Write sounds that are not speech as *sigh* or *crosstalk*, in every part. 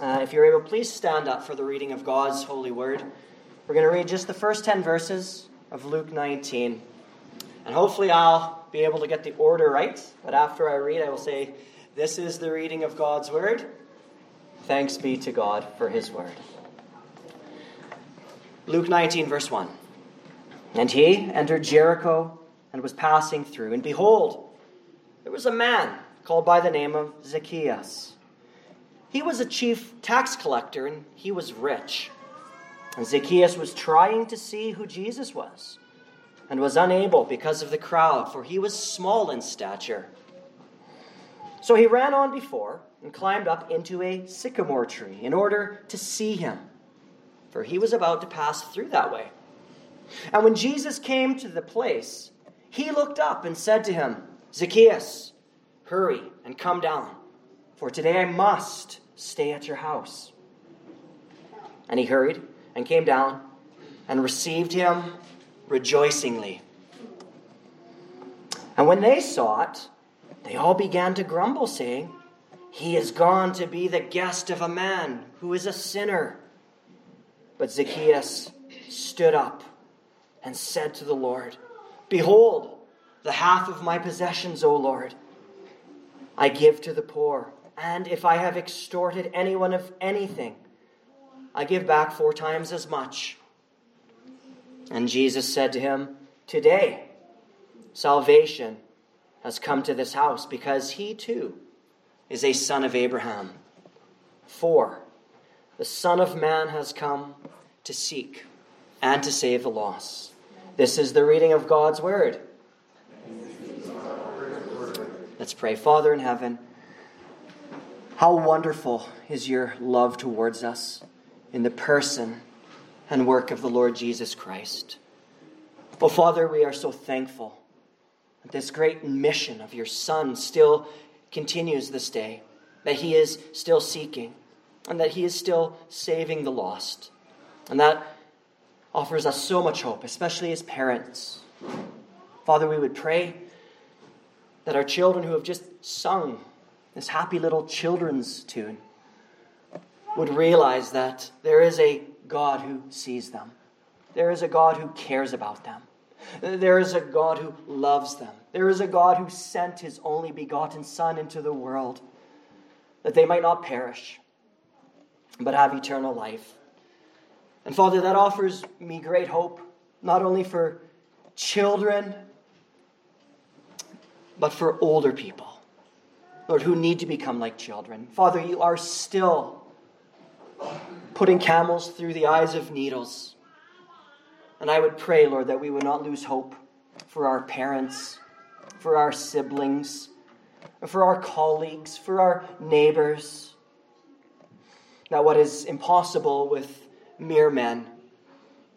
Uh, if you're able, please stand up for the reading of God's holy word. We're going to read just the first 10 verses of Luke 19. And hopefully, I'll be able to get the order right. But after I read, I will say, This is the reading of God's word. Thanks be to God for his word. Luke 19, verse 1. And he entered Jericho and was passing through. And behold, there was a man called by the name of Zacchaeus. He was a chief tax collector and he was rich. And Zacchaeus was trying to see who Jesus was and was unable because of the crowd, for he was small in stature. So he ran on before and climbed up into a sycamore tree in order to see him, for he was about to pass through that way. And when Jesus came to the place, he looked up and said to him, Zacchaeus, hurry and come down, for today I must stay at your house. And he hurried and came down and received him rejoicingly. And when they saw it, they all began to grumble, saying, He is gone to be the guest of a man who is a sinner. But Zacchaeus stood up and said to the Lord, Behold, the half of my possessions, O Lord, I give to the poor. And if I have extorted anyone of anything, I give back four times as much. And Jesus said to him, Today salvation has come to this house because he too is a son of Abraham. For the Son of Man has come to seek and to save the lost. This is the reading of God's word. Let's pray. Father in heaven, how wonderful is your love towards us in the person and work of the Lord Jesus Christ. Oh, Father, we are so thankful that this great mission of your Son still continues this day, that he is still seeking, and that he is still saving the lost. And that offers us so much hope, especially as parents. Father, we would pray that our children who have just sung this happy little children's tune would realize that there is a God who sees them. There is a God who cares about them. There is a God who loves them. There is a God who sent his only begotten Son into the world that they might not perish, but have eternal life. And Father, that offers me great hope, not only for children, but for older people, Lord, who need to become like children. Father, you are still putting camels through the eyes of needles. And I would pray, Lord, that we would not lose hope for our parents, for our siblings, for our colleagues, for our neighbors. That what is impossible with mere men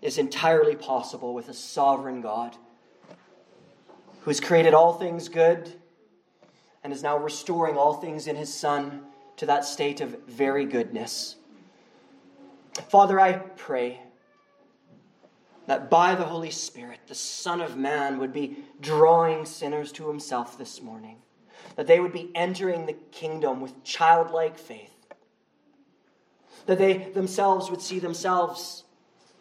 is entirely possible with a sovereign God who has created all things good and is now restoring all things in his Son to that state of very goodness. Father, I pray that by the Holy Spirit, the Son of Man would be drawing sinners to himself this morning, that they would be entering the kingdom with childlike faith, that they themselves would see themselves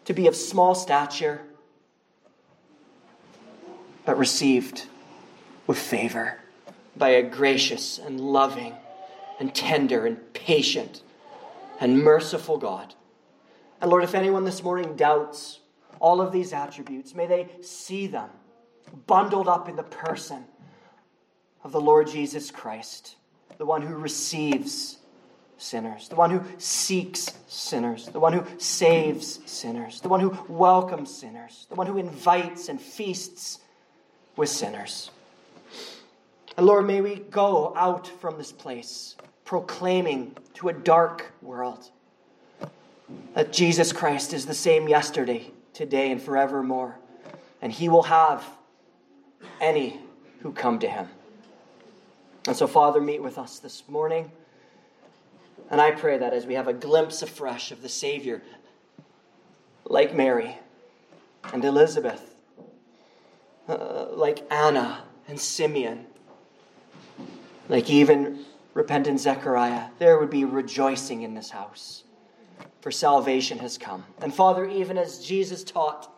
to be of small stature, but received with favor by a gracious and loving and tender and patient and merciful God. And Lord, if anyone this morning doubts all of these attributes, may they see them bundled up in the person of the Lord Jesus Christ, the one who receives sinners, the one who seeks sinners, the one who saves sinners, the one who welcomes sinners, the one who invites and feasts with sinners. And Lord, may we go out from this place proclaiming to a dark world that Jesus Christ is the same yesterday, today, and forevermore. And he will have any who come to him. And so, Father, meet with us this morning. And I pray that as we have a glimpse afresh of the Savior, like Mary and Elizabeth, uh, like Anna and Simeon, like even repentant Zechariah, there would be rejoicing in this house, for salvation has come. And Father, even as Jesus taught,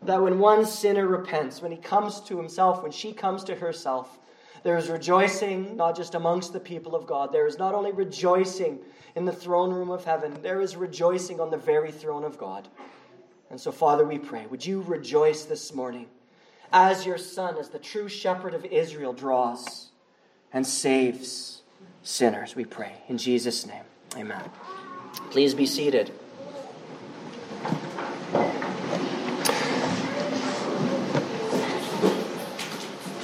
that when one sinner repents, when he comes to himself, when she comes to herself, there is rejoicing not just amongst the people of God. There is not only rejoicing in the throne room of heaven, there is rejoicing on the very throne of God. And so, Father, we pray, would you rejoice this morning as your Son, as the true shepherd of Israel, draws and saves sinners, we pray. In Jesus' name, amen. Please be seated.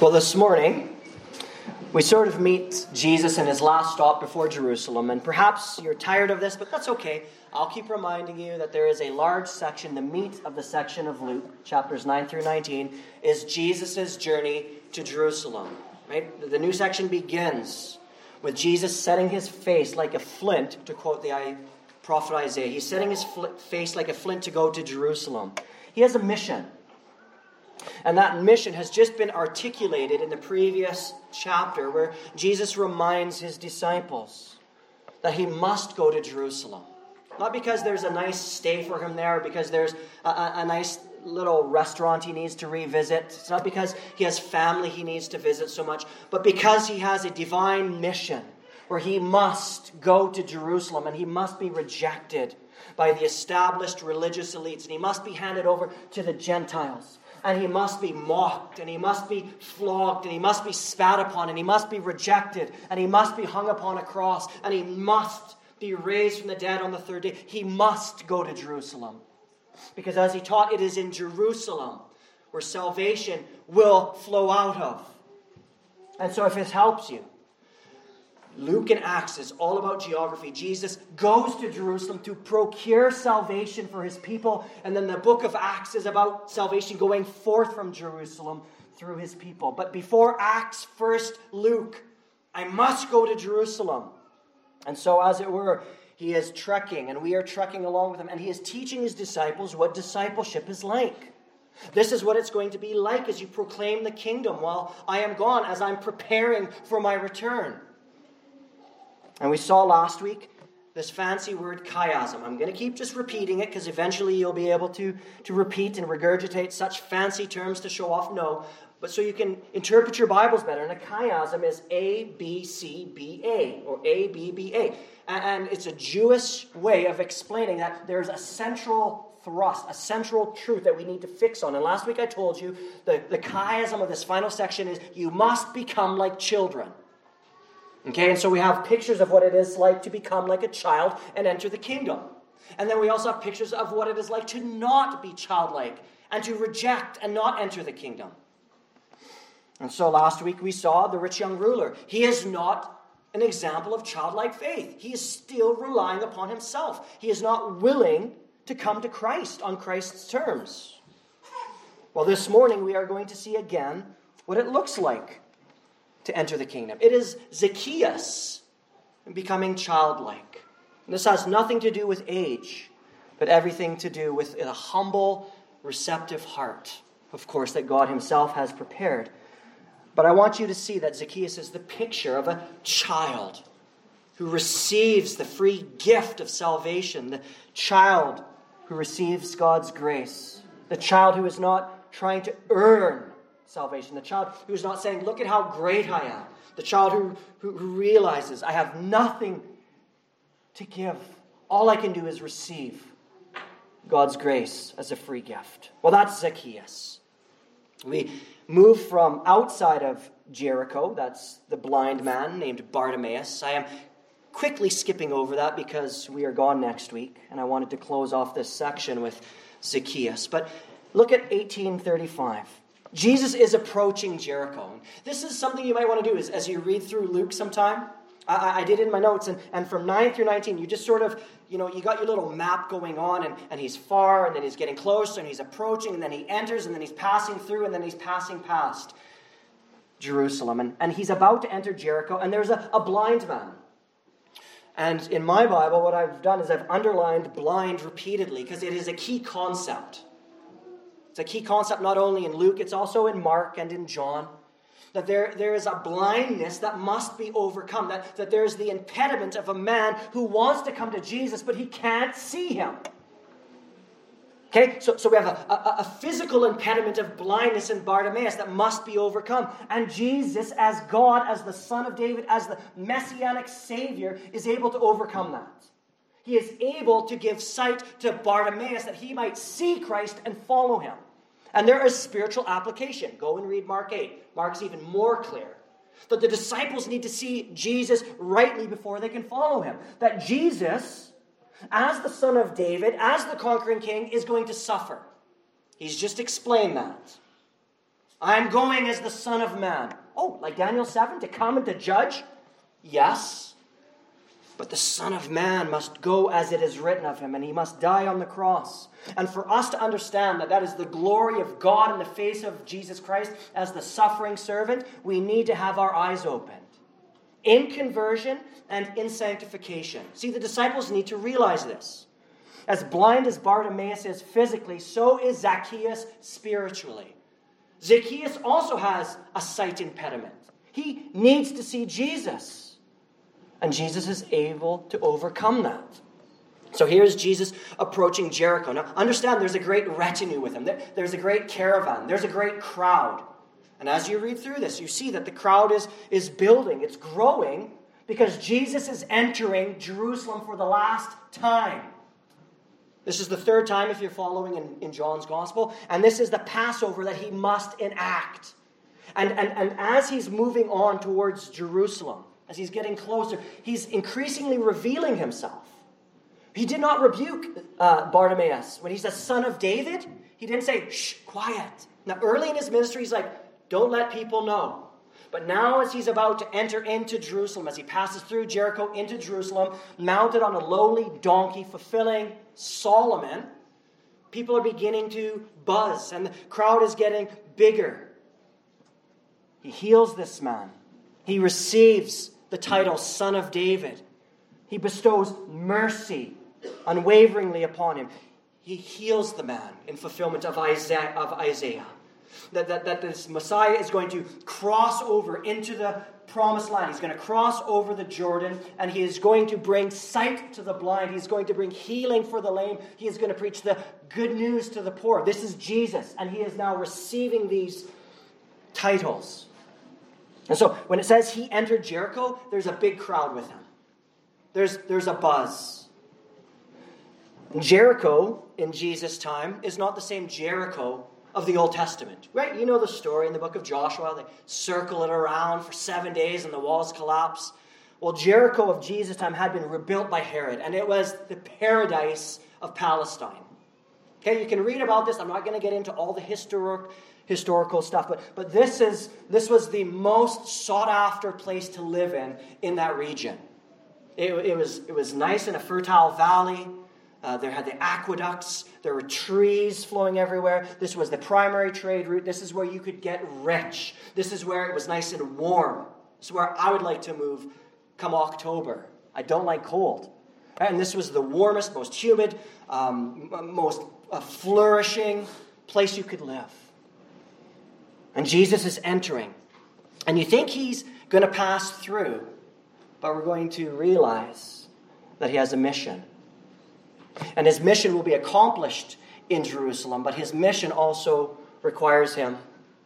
Well, this morning, we sort of meet Jesus in his last stop before Jerusalem, and perhaps you're tired of this, but that's okay. I'll keep reminding you that there is a large section, the meat of the section of Luke, chapters 9 through 19, is Jesus' journey to Jerusalem. Right? The new section begins with Jesus setting his face like a flint, to quote the prophet Isaiah. He's setting his face like a flint to go to Jerusalem. He has a mission. And that mission has just been articulated in the previous chapter where Jesus reminds his disciples that he must go to Jerusalem. Not because there's a nice stay for him there, because there's a, a, a nice little restaurant he needs to revisit. It's not because he has family he needs to visit so much, but because he has a divine mission where he must go to Jerusalem and he must be rejected by the established religious elites and he must be handed over to the Gentiles and he must be mocked, and he must be flogged, and he must be spat upon, and he must be rejected, and he must be hung upon a cross, and he must be raised from the dead on the third day. He must go to Jerusalem. Because as he taught, it is in Jerusalem where salvation will flow out of. And so, if this helps you, Luke and Acts is all about geography. Jesus goes to Jerusalem to procure salvation for his people, and then the book of Acts is about salvation going forth from Jerusalem through his people. But before Acts, first Luke, I must go to Jerusalem. And so, as it were, he is trekking, and we are trekking along with him, and he is teaching his disciples what discipleship is like. This is what it's going to be like as you proclaim the kingdom while I am gone, as I'm preparing for my return. And we saw last week this fancy word chiasm. I'm going to keep just repeating it because eventually you'll be able to, to repeat and regurgitate such fancy terms to show off. No, but so you can interpret your Bibles better. And a chiasm is A, B, C, B, A, or A, B, B, A. And it's a Jewish way of explaining that there's a central thrust, a central truth that we need to fix on. And last week I told you the, the chiasm of this final section is you must become like children. Okay, and so we have pictures of what it is like to become like a child and enter the kingdom. And then we also have pictures of what it is like to not be childlike and to reject and not enter the kingdom. And so last week we saw the rich young ruler. He is not an example of childlike faith. He is still relying upon himself. He is not willing to come to Christ on Christ's terms. Well, this morning we are going to see again what it looks like to enter the kingdom. It is Zacchaeus becoming childlike. And this has nothing to do with age, but everything to do with a humble, receptive heart, of course, that God Himself has prepared. But I want you to see that Zacchaeus is the picture of a child who receives the free gift of salvation, the child who receives God's grace, the child who is not trying to earn salvation. The child who is not saying, Look at how great I am. The child who, who, who realizes, I have nothing to give. All I can do is receive God's grace as a free gift. Well, that's Zacchaeus. We move from outside of Jericho, that's the blind man named Bartimaeus. I am quickly skipping over that because we are gone next week, and I wanted to close off this section with Zacchaeus. But look at 1835. Jesus is approaching Jericho. This is something you might want to do is, as you read through Luke sometime. I, I, did in my notes, and, and from 9 through 19, you just sort of, you know, you got your little map going on, and, and he's far, and then he's getting closer, and he's approaching, and then he enters, and then he's passing through, and then he's passing past Jerusalem. And, and he's about to enter Jericho, and there's a, a blind man. And in my Bible, what I've done is I've underlined blind repeatedly because it is a key concept. It's a key concept not only in Luke, it's also in Mark and in John. That there, there is a blindness that must be overcome, that, that there's the impediment of a man who wants to come to Jesus, but he can't see him. Okay, so, so we have a, a, a, physical impediment of blindness in Bartimaeus that must be overcome. And Jesus, as God, as the Son of David, as the messianic Savior, is able to overcome that. He is able to give sight to Bartimaeus that he might see Christ and follow him. And there is spiritual application. Go and read Mark 8. Mark's even more clear. That the disciples need to see Jesus rightly before they can follow him. That Jesus as the son of David, as the conquering king, is going to suffer. He's just explained that. I'm going as the Son of Man. Oh, like Daniel 7, to come and to judge? Yes. But the Son of Man must go as it is written of him, and he must die on the cross. And for us to understand that that is the glory of God in the face of Jesus Christ as the suffering servant, we need to have our eyes opened in conversion and in sanctification. See, the disciples need to realize this. As blind as Bartimaeus is physically, so is Zacchaeus spiritually. Zacchaeus also has a sight impediment. He needs to see Jesus. And Jesus is able to overcome that. So here's Jesus approaching Jericho. Now, understand there's a great retinue with him, there's a great caravan, there's a great crowd. And as you read through this, you see that the crowd is, is building, it's growing, because Jesus is entering Jerusalem for the last time. This is the third time, if you're following in, in John's gospel, and this is the Passover that he must enact. And, and, and as he's moving on towards Jerusalem, as he's getting closer, he's increasingly revealing himself. He did not rebuke uh, Bartimaeus when he's a Son of David. He didn't say, Shh, quiet. Now, early in his ministry, he's like, don't let people know. But now, as he's about to enter into Jerusalem, as he passes through Jericho into Jerusalem, mounted on a lowly donkey, fulfilling Solomon, people are beginning to buzz, and the crowd is getting bigger. He heals this man. He receives the title Son of David. He bestows mercy unwaveringly upon him. He heals the man in fulfillment of Isaiah. Of Isaiah that, that, that this Messiah is going to cross over into the promised land. He's going to cross over the Jordan and he is going to bring sight to the blind. He's going to bring healing for the lame. He is going to preach the good news to the poor. This is Jesus, and he is now receiving these titles. And so when it says he entered Jericho, there's a big crowd with him, there's, there's a buzz. Jericho in Jesus' time is not the same Jericho of the Old Testament. Right? You know the story in the book of Joshua. They circle it around for seven days and the walls collapse. Well, Jericho of Jesus' time had been rebuilt by Herod, and it was the paradise of Palestine. Okay, you can read about this. I'm not going to get into all the historic, historical stuff, but, but this, is, this was the most sought after place to live in in that region. It, it, was, it was nice in a fertile valley. Uh, there had the aqueducts. There were trees flowing everywhere. This was the primary trade route. This is where you could get rich. This is where it was nice and warm. This is where I would like to move come October. I don't like cold. And this was the warmest, most humid, um, most uh, flourishing place you could live. And Jesus is entering. And you think he's going to pass through, but we're going to realize that he has a mission. And his mission will be accomplished in Jerusalem, but his mission also requires him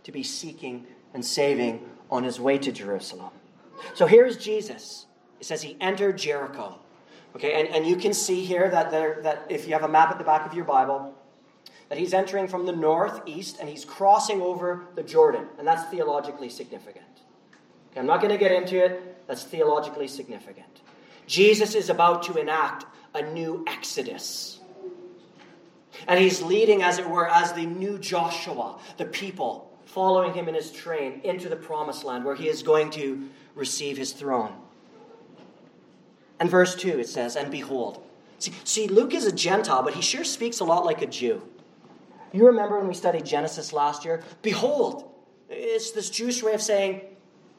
to be seeking and saving on his way to Jerusalem. So here's Jesus. It says he entered Jericho. Okay, and, and you can see here that, there, that if you have a map at the back of your Bible, that he's entering from the northeast and he's crossing over the Jordan. And that's theologically significant. Okay, I'm not going to get into it. That's theologically significant. Jesus is about to enact a new exodus. And he's leading, as it were, as the new Joshua, the people following him in his train into the promised land where he is going to receive his throne. And verse 2, it says, And behold. See, see, Luke is a Gentile, but he sure speaks a lot like a Jew. You remember when we studied Genesis last year? Behold. It's this Jewish way of saying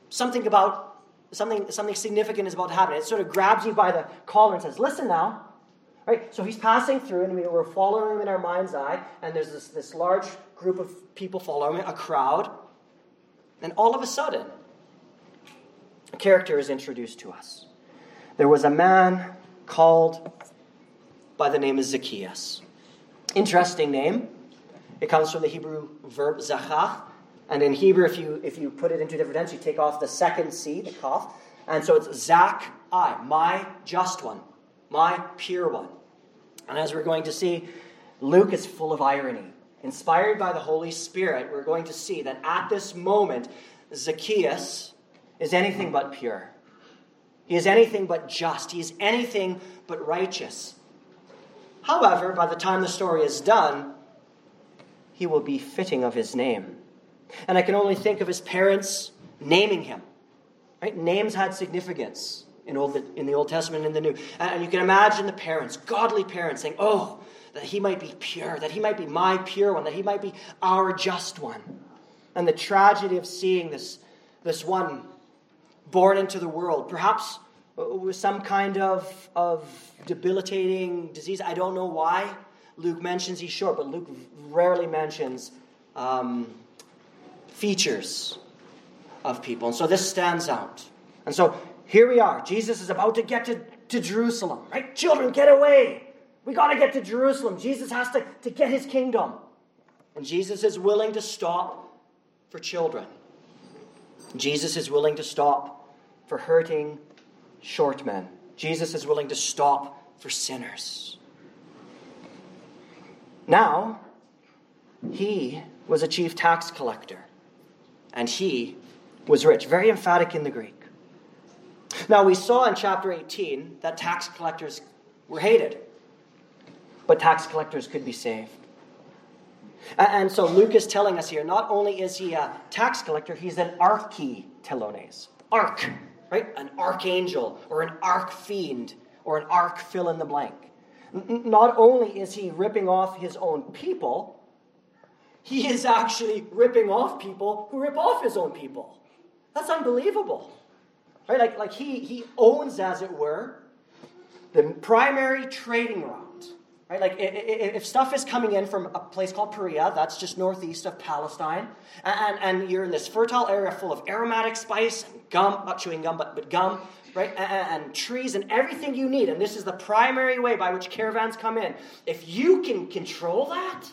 something about something, something significant is about to happen. It sort of grabs you by the collar and says, Listen now, Right? So he's passing through, and we're following him in our mind's eye, and there's this, this large group of people following him, a crowd. And all of a sudden, a character is introduced to us. There was a man called by the name of Zacchaeus. Interesting name. It comes from the Hebrew verb zachach. And in Hebrew, if you, if you put it into different tense, you take off the second C, the kaf. And so it's Zach I, my just one, my pure one. And as we're going to see, Luke is full of irony. Inspired by the Holy Spirit, we're going to see that at this moment, Zacchaeus is anything but pure. He is anything but just. He is anything but righteous. However, by the time the story is done, he will be fitting of his name. And I can only think of his parents naming him. Right? Names had significance in, old, in the Old Testament and in the New. And you can imagine the parents, godly parents, saying, Oh, that he might be pure, that he might be my pure one, that he might be our just one. And the tragedy of seeing this, this one born into the world, perhaps uh, with some kind of, of debilitating disease. I don't know why. Luke mentions he's short, but Luke rarely mentions um, features of people. And so this stands out. And so here we are. Jesus is about to get to, to Jerusalem, right? Children, get away. We got to get to Jerusalem. Jesus has to, to get his kingdom. And Jesus is willing to stop for children. Jesus is willing to stop for hurting short men. Jesus is willing to stop for sinners. Now, he was a chief tax collector, and he was rich. Very emphatic in the Greek. Now, we saw in chapter 18 that tax collectors were hated, but tax collectors could be saved. And so Luke is telling us here not only is he a tax collector, he's an architelones. Arch, right? An archangel or an arch fiend or an arch fill in the blank. Not only is he ripping off his own people, he is actually ripping off people who rip off his own people. That's unbelievable. Right? Like, like he, he owns, as it were, the primary trading route. Right? Like if stuff is coming in from a place called Perea, that's just northeast of Palestine, and, and you're in this fertile area full of aromatic spice and gum, not chewing gum, but, but gum, right? And, and trees and everything you need. And this is the primary way by which caravans come in. If you can control that,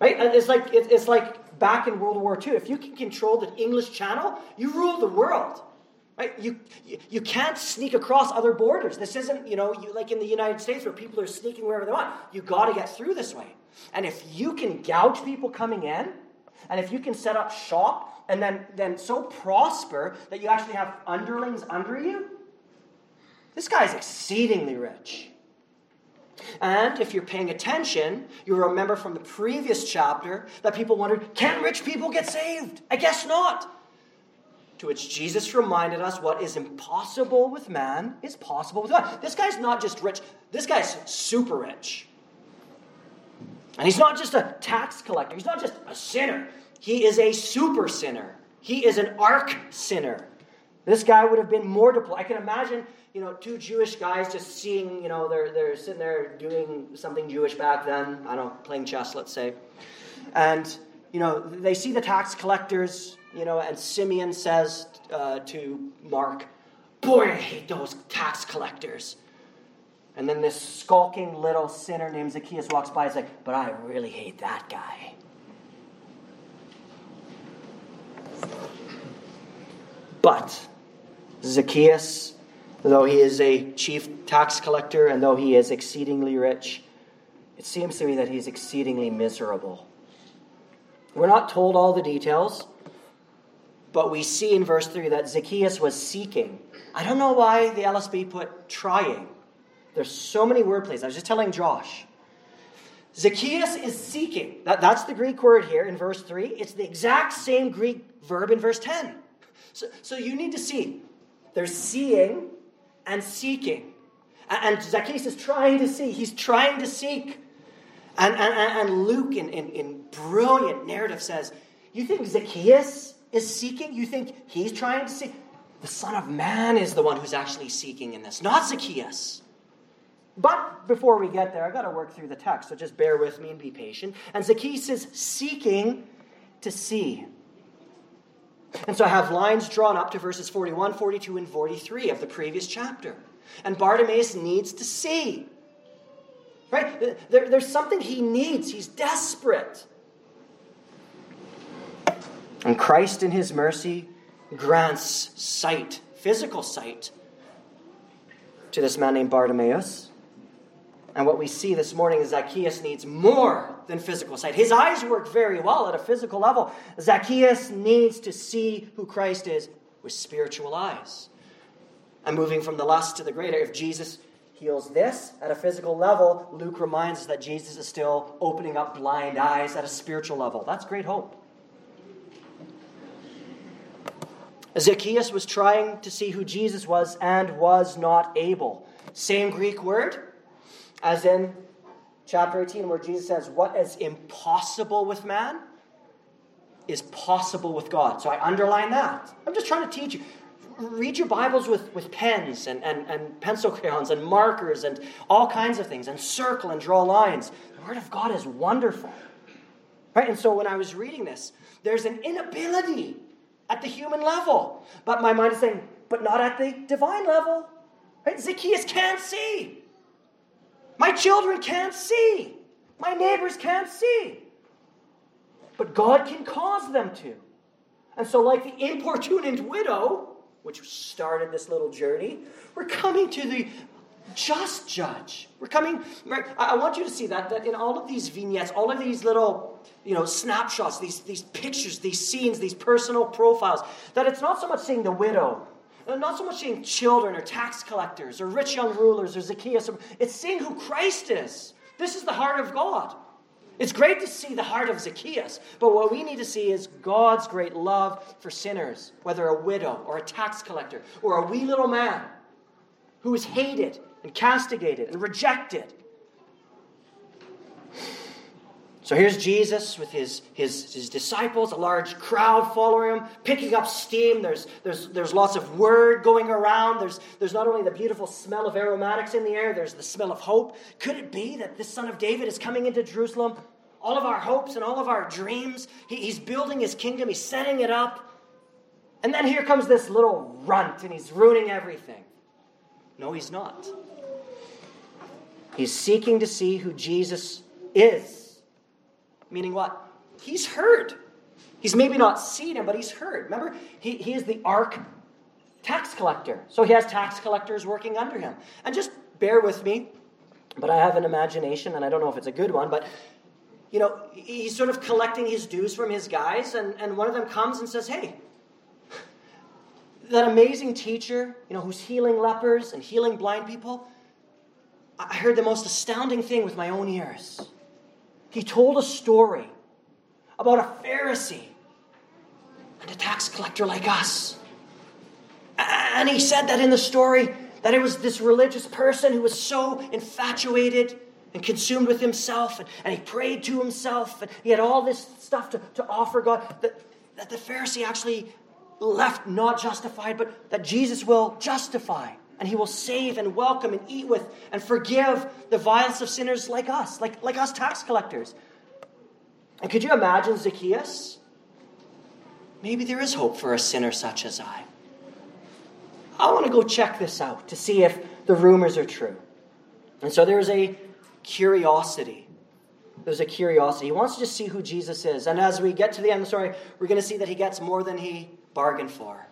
right? It's like, it's like back in World War II. If you can control the English Channel, you rule the world. Right? You, you can't sneak across other borders. This isn't, you know, you, like in the United States where people are sneaking wherever they want. You got to get through this way. And if you can gouge people coming in, and if you can set up shop and then, then so prosper that you actually have underlings under you, this guy's exceedingly rich. And if you're paying attention, you'll remember from the previous chapter that people wondered can rich people get saved? I guess not. To which Jesus reminded us what is impossible with man is possible with God. This guy's not just rich, this guy's super rich. And he's not just a tax collector, he's not just a sinner, he is a super sinner. He is an arc sinner. This guy would have been multiple. I can imagine, you know, two Jewish guys just seeing, you know, they're, they're sitting there doing something Jewish back then. I don't know, playing chess, let's say. And, you know, they see the tax collectors you know, and Simeon says uh, to Mark, Boy, I hate those tax collectors. And then this skulking little sinner named Zacchaeus walks by says, like, But I really hate that guy. But Zacchaeus, though he is a chief tax collector and though he is exceedingly rich, it seems to me that he's exceedingly miserable. We're not told all the details. But we see in verse 3 that Zacchaeus was seeking. I don't know why the LSB put trying. There's so many word plays. I was just telling Josh. Zacchaeus is seeking. That, that's the Greek word here in verse 3. It's the exact same Greek verb in verse 10. So, so you need to see. There's seeing and seeking. And, and Zacchaeus is trying to see. He's trying to seek. And, and, and Luke, in, in, in brilliant narrative, says, You think Zacchaeus is seeking? You think he's trying to seek? The Son of Man is the one who's actually seeking in this, not Zacchaeus. But before we get there, I've got to work through the text, so just bear with me and be patient. And Zacchaeus is seeking to see. And so I have lines drawn up to verses 41, 42, and 43 of the previous chapter. And Bartimaeus needs to see. Right? There, there's something he needs. He's desperate. And Christ, in his mercy, grants sight, physical sight, to this man named Bartimaeus. And what we see this morning is Zacchaeus needs more than physical sight. His eyes work very well at a physical level. Zacchaeus needs to see who Christ is with spiritual eyes. And moving from the less to the greater, if Jesus heals this at a physical level, Luke reminds us that Jesus is still opening up blind eyes at a spiritual level. That's great hope. Zacchaeus was trying to see who Jesus was and was not able. Same Greek word as in chapter 18, where Jesus says, What is impossible with man is possible with God. So I underline that. I'm just trying to teach you. Read your Bibles with, with pens and, and, and pencil crayons and markers and all kinds of things, and circle and draw lines. The Word of God is wonderful. Right? And so when I was reading this, there's an inability at the human level. But my mind is saying, but not at the divine level. Right? Zacchaeus can't see. My children can't see. My neighbors can't see. But God can cause them to. And so, like the importunate widow, which started this little journey, we're coming to the just judge. We're coming, right? I want you to see that, that in all of these vignettes, all of these little, you know, snapshots, these, these pictures, these scenes, these personal profiles, that it's not so much seeing the widow Uh, not so much seeing children or tax collectors or rich young rulers or Zacchaeus. It's seeing who Christ is. This is the heart of God. It's great to see the heart of Zacchaeus, but what we need to see is God's great love for sinners, whether a widow or a tax collector or a wee little man who is hated and castigated and rejected so here's Jesus with his, his, his disciples, a large crowd following him, picking up steam. There's, there's, there's lots of word going around. There's, there's not only the beautiful smell of aromatics in the air, there's the smell of hope. Could it be that this son of David is coming into Jerusalem? All of our hopes and all of our dreams, he, he's building his kingdom, he's setting it up. And then here comes this little runt and he's ruining everything. No, he's not. He's seeking to see who Jesus is Meaning what? He's heard. He's maybe not seen him, but he's heard. Remember, he, he is the ark tax collector. So he has tax collectors working under him. And just bear with me, but I have an imagination, and I don't know if it's a good one, but you know, he's sort of collecting his dues from his guys, and, and one of them comes and says, Hey, that amazing teacher, you know, who's healing lepers and healing blind people, I heard the most astounding thing with my own ears. He told a story about a Pharisee and a tax collector like us. And he said that in the story that it was this religious person who was so infatuated and consumed with himself, and, and he prayed to himself, and he had all this stuff to, to offer God, that, that the Pharisee actually left not justified, but that Jesus will justify and he will save and welcome and eat with and forgive the violence of sinners like us, like, like us tax collectors. And could you imagine Zacchaeus? Maybe there is hope for a sinner such as I. I want to go check this out to see if the rumors are true. And so there's a curiosity. There's a curiosity. He wants to just see who Jesus is. And as we get to the end of the story, we're going to see that he gets more than he bargained for.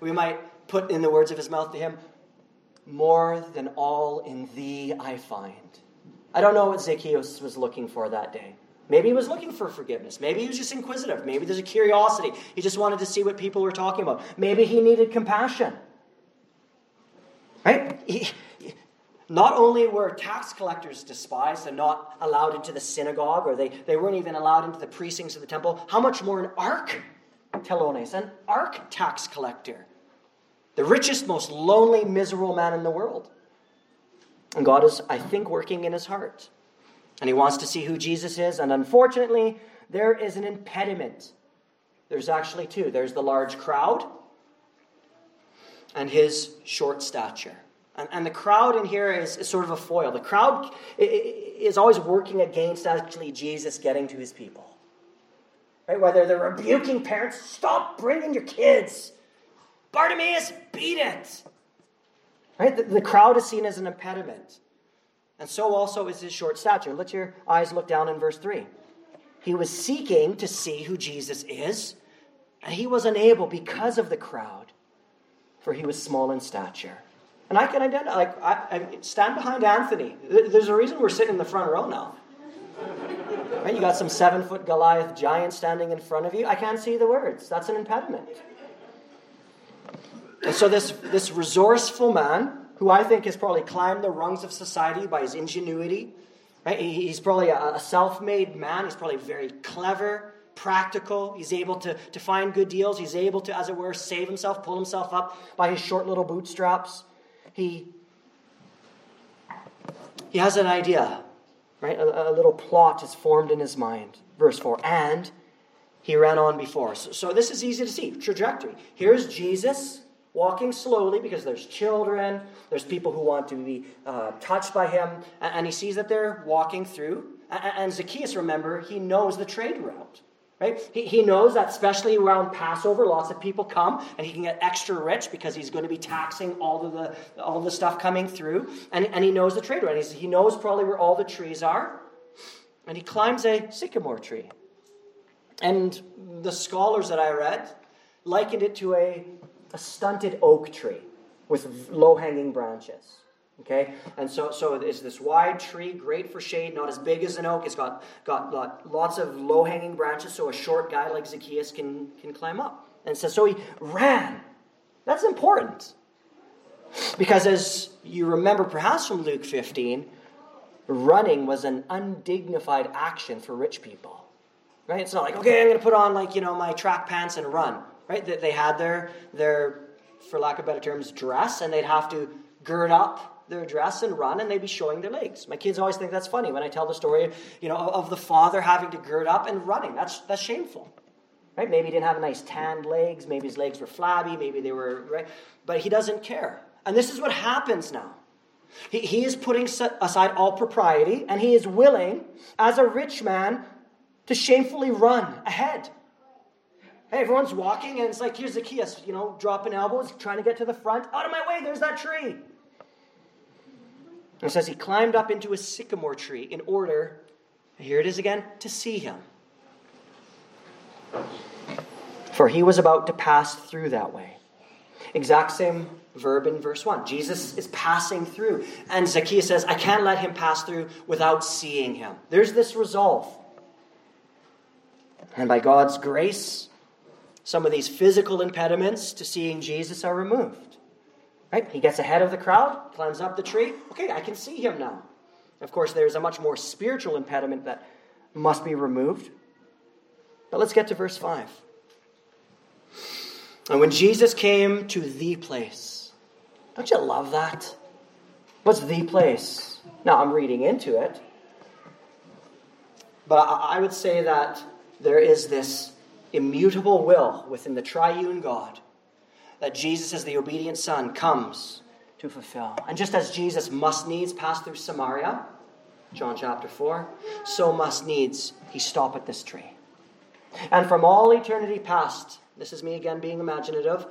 We might put in the words of his mouth to him, more than all in thee I find. I don't know what Zacchaeus was looking for that day. Maybe he was looking for forgiveness. Maybe he was just inquisitive. Maybe there's a curiosity. He just wanted to see what people were talking about. Maybe he needed compassion. Right? He, not only were tax collectors despised and not allowed into the synagogue, or they, they weren't even allowed into the precincts of the temple, how much more an ark telones, an ark tax collector the richest, most lonely, miserable man in the world. And God is, I think, working in his heart. And he wants to see who Jesus is. And unfortunately, there is an impediment. There's actually two there's the large crowd and his short stature. And, and the crowd in here is, is, sort of a foil. The crowd is always working against actually Jesus getting to his people. right? Whether they're rebuking parents, stop bringing your kids. Bartimaeus, beat it. Right? The, the crowd is seen as an impediment. And so also is his short stature. Let your eyes look down in verse 3. He was seeking to see who Jesus is, and he was unable because of the crowd, for he was small in stature. And I can identify, like, I, I stand behind Anthony. There's a reason we're sitting in the front row now. Right? You got some seven foot Goliath giant standing in front of you. I can't see the words. That's an impediment. And so, this, this resourceful man, who I think has probably climbed the rungs of society by his ingenuity, right? He's probably a, a self made man. He's probably very clever, practical. He's able to, to find good deals. He's able to, as it were, save himself, pull himself up by his short little bootstraps. He, he has an idea Right? A, a, little plot is formed in his mind. Verse 4. And he ran on before. So, so this is easy to see. Trajectory. Here's Jesus walking slowly because there's children, there's people who want to be uh, touched by him, and, he sees that they're walking through. And, Zacchaeus, remember, he knows the trade route. Right? He, he knows that especially around Passover, lots of people come and he can get extra rich because he's going to be taxing all of the, all the stuff coming through. And, and he knows the trade route. He knows probably where all the trees are. And he climbs a sycamore tree. And the scholars that I read likened it to a, a stunted oak tree with low hanging branches. Okay, and so so it's this wide tree, great for shade, not as big as an oak. It's got got, got lots of low hanging branches, so a short guy like Zacchaeus can can climb up. And so so he ran. That's important because as you remember, perhaps from Luke 15, running was an undignified action for rich people. Right? It's not like okay, I'm going to put on like you know my track pants and run. Right? That they had their their for lack of better terms dress, and they'd have to gird up their dress and run and they'd be showing their legs. My kids always think that's funny when I tell the story, you know, of the father having to gird up and running. That's that's shameful. Right? Maybe he didn't have nice tanned legs, maybe his legs were flabby, maybe they were right, but he doesn't care. And this is what happens now. He, he is putting aside all propriety and he is willing, as a rich man, to shamefully run ahead. Hey, everyone's walking, and it's like, here's Zacchaeus, you know, dropping elbows, trying to get to the front. Out of my way, there's that tree. It says he climbed up into a sycamore tree in order, here it is again, to see him. For he was about to pass through that way. Exact same verb in verse 1. Jesus is passing through. And Zacchaeus says, I can't let him pass through without seeing him. There's this resolve. And by God's grace, some of these physical impediments to seeing Jesus are removed. Right? He gets ahead of the crowd, climbs up the tree. Okay, I can see him now. Of course, there's a much more spiritual impediment that must be removed. But let's get to verse 5. And when Jesus came to the place, don't you love that? What's the place? Now, I'm reading into it. But I would say that there is this immutable will within the triune God that Jesus, as the obedient Son, comes to fulfill. And just as Jesus must needs pass through Samaria, John chapter 4, so must needs he stop at this tree. And from all eternity past, this is me again being imaginative,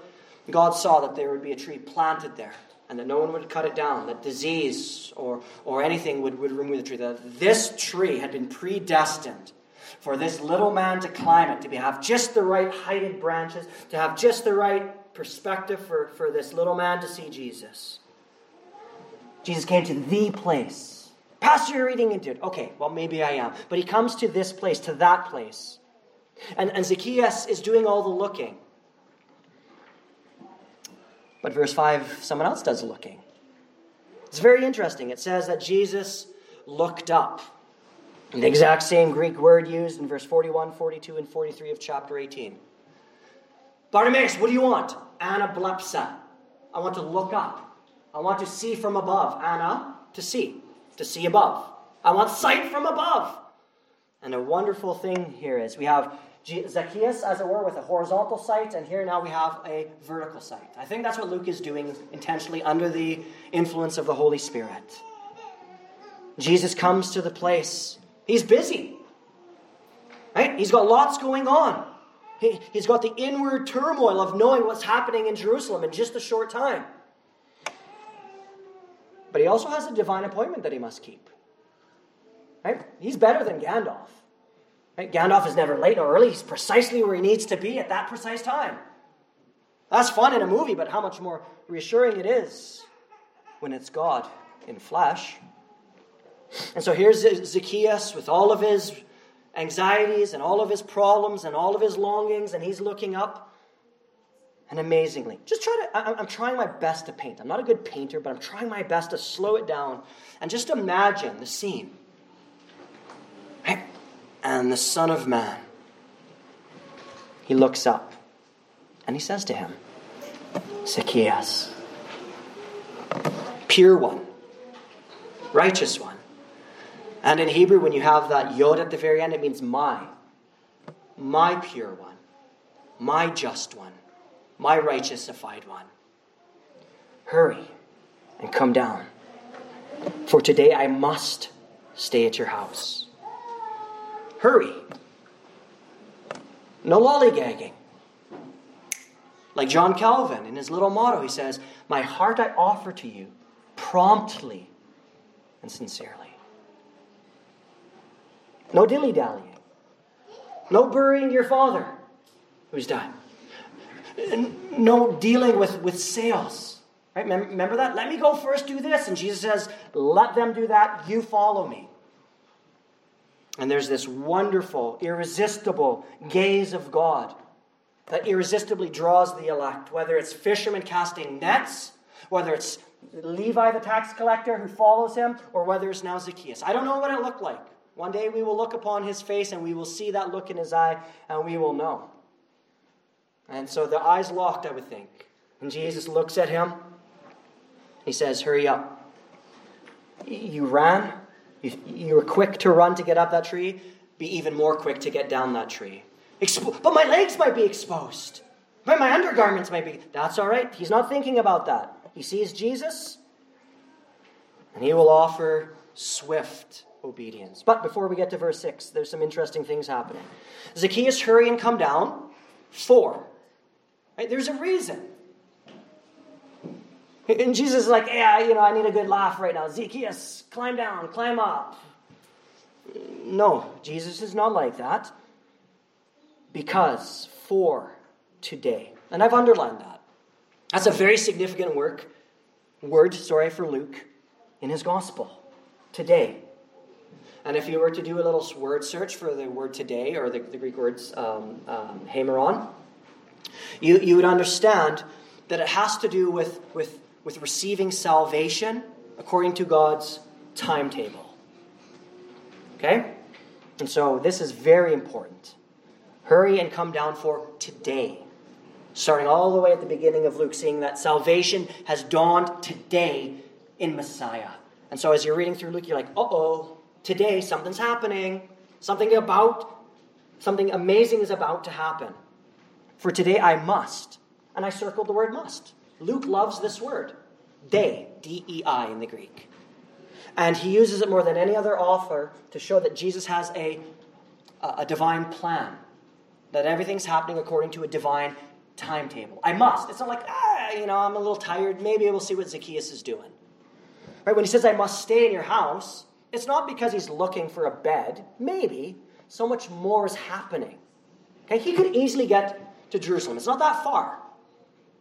God saw that there would be a tree planted there and that no one would cut it down, that disease or, or anything would, would remove the tree. That this tree had been predestined for this little man to climb it, to have just the right height heighted branches, to have just the right perspective for, for this little man to see Jesus. Jesus came to the place. Pastor, you're reading into it. Okay, well, maybe I am. But he comes to this place, to that place. And, and Zacchaeus is doing all the looking. But verse 5, someone else does looking. It's very interesting. It says that Jesus looked up. The exact same Greek word used in verse 41, 42, and 43 of chapter 18. Bartimaeus, what do you want? Anablepsa. I want to look up. I want to see from above. Anna, to see. To see above. I want sight from above. And a wonderful thing here is we have Zacchaeus, as it were, with a horizontal sight, and here now we have a vertical sight. I think that's what Luke is doing intentionally under the influence of the Holy Spirit. Jesus comes to the place. He's busy. Right? He's got lots going on. He, he's got the inward turmoil of knowing what's happening in Jerusalem in just a short time. But he also has a divine appointment that he must keep. Right? He's better than Gandalf. Right? Gandalf is never late or early. He's precisely where he needs to be at that precise time. That's fun in a movie, but how much more reassuring it is when it's God in flesh. And so here's Zacchaeus with all of his anxieties and all of his problems and all of his longings, and he's looking up. And amazingly, just try to, I'm trying my best to paint. I'm not a good painter, but I'm trying my best to slow it down and just imagine the scene. And the Son of Man, he looks up and he says to him, Zacchaeus, pure one, righteous one. And in Hebrew, when you have that yod at the very end, it means my, my pure one, my just one, my righteousified one. Hurry and come down, for today I must stay at your house. Hurry. No lollygagging. Like John Calvin in his little motto, he says, My heart I offer to you promptly and sincerely. No dilly dallying. No burying your father who's died. No dealing with, with sales. Right? Remember that? Let me go first, do this. And Jesus says, Let them do that. You follow me. And there's this wonderful, irresistible gaze of God that irresistibly draws the elect, whether it's fishermen casting nets, whether it's Levi the tax collector who follows him, or whether it's now Zacchaeus. I don't know what it looked like. One day we will look upon his face and we will see that look in his eye and we will know. And so the eyes locked, I would think. And Jesus looks at him. He says, Hurry up. You ran. You, were quick to run to get up that tree. Be even more quick to get down that tree. Expo- but my legs might be exposed. But my undergarments might be. That's all right. He's not thinking about that. He sees Jesus, and he will offer swift obedience. But before we get to verse 6, there's some interesting things happening. Zacchaeus, hurry and come down. Four. Right? There's a reason. And Jesus is like, yeah, you know, I need a good laugh right now. Zacchaeus, climb down, climb up. No, Jesus is not like that because for today. And I've underlined that. That's a very significant work, word, sorry, for Luke in his gospel. Today. And if you were to do a little word search for the word today, or the, the Greek words um, um, you, you would understand that it has to do with, with, with receiving salvation according to God's timetable. Okay? And so this is very important. Hurry and come down for today. Starting all the way at the beginning of Luke, seeing that salvation has dawned today in Messiah. And so as you're reading through Luke, you're like, uh oh, today something's happening. Something about, something amazing is about to happen. For today I must. And I circled the word must. Luke loves this word. Dei, D E I in the Greek. And he uses it more than any other author to show that Jesus has a, a divine plan that everything's happening according to a divine timetable. I must. It's not like, ah, you know, I'm a little tired. Maybe we'll see what Zacchaeus is doing. Right? When he says, I must stay in your house, it's not because he's looking for a bed. Maybe. So much more is happening. Okay? He could easily get to Jerusalem. It's not that far.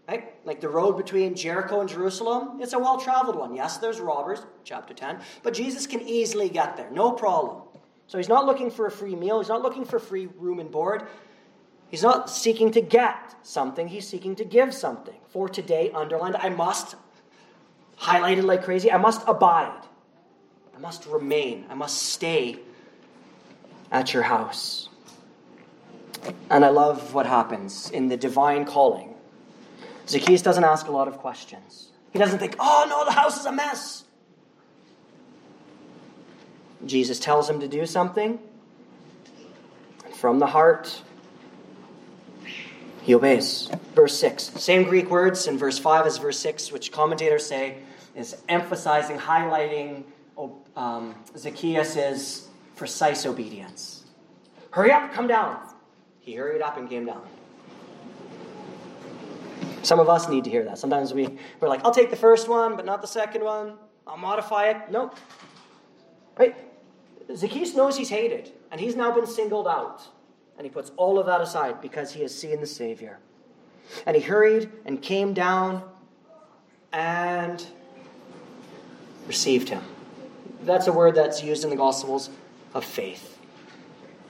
Right? Like the road between Jericho and Jerusalem, it's a well traveled one. Yes, there's robbers, chapter 10, but Jesus can easily get there, no problem. So he's not looking for a free meal, he's not looking for free room and board. He's not seeking to get something, he's seeking to give something. For today, underlined, I must, highlighted like crazy, I must abide. I must remain. I must stay at your house. And I love what happens in the divine calling. Zacchaeus doesn't ask a lot of questions. He doesn't think, oh no, the house is a mess. Jesus tells him to do something, and from the heart, he obeys. Verse 6. Same Greek words in verse 5 as verse 6, which commentators say is emphasizing, highlighting um, Zacchaeus' precise obedience. Hurry up, come down. He hurried up and came down. Some of us need to hear that. Sometimes we, we're like, I'll take the first one, but not the second one. I'll modify it. No. Right? Zacchaeus knows he's hated, and he's now been singled out. And he puts all of that aside because he has seen the Savior. And he hurried and came down and received him. That's a word that's used in the Gospels of faith.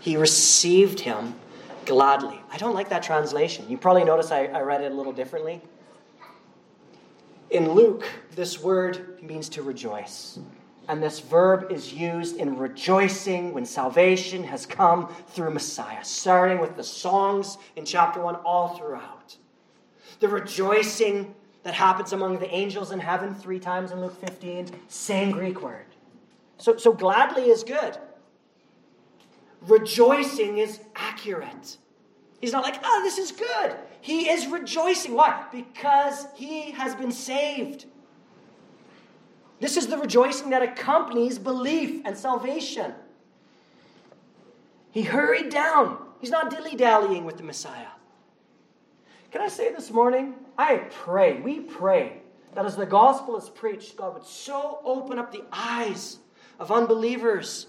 He received him gladly. I don't like that translation. You probably noticed I, I read it a little differently. In Luke, this word means to rejoice. And this verb is used in rejoicing when salvation has come through Messiah, starting with the songs in chapter 1 all throughout. The rejoicing that happens among the angels in heaven three times in Luke 15, same Greek word. So, so gladly is good. Rejoicing is accurate. He's not like, oh, this is good. He is rejoicing. Why? Because he has been saved. This is the rejoicing that accompanies belief and salvation. He hurried down. He's not dilly dallying with the Messiah. Can I say this morning? I pray, we pray, that as the gospel is preached, God would so open up the eyes of unbelievers,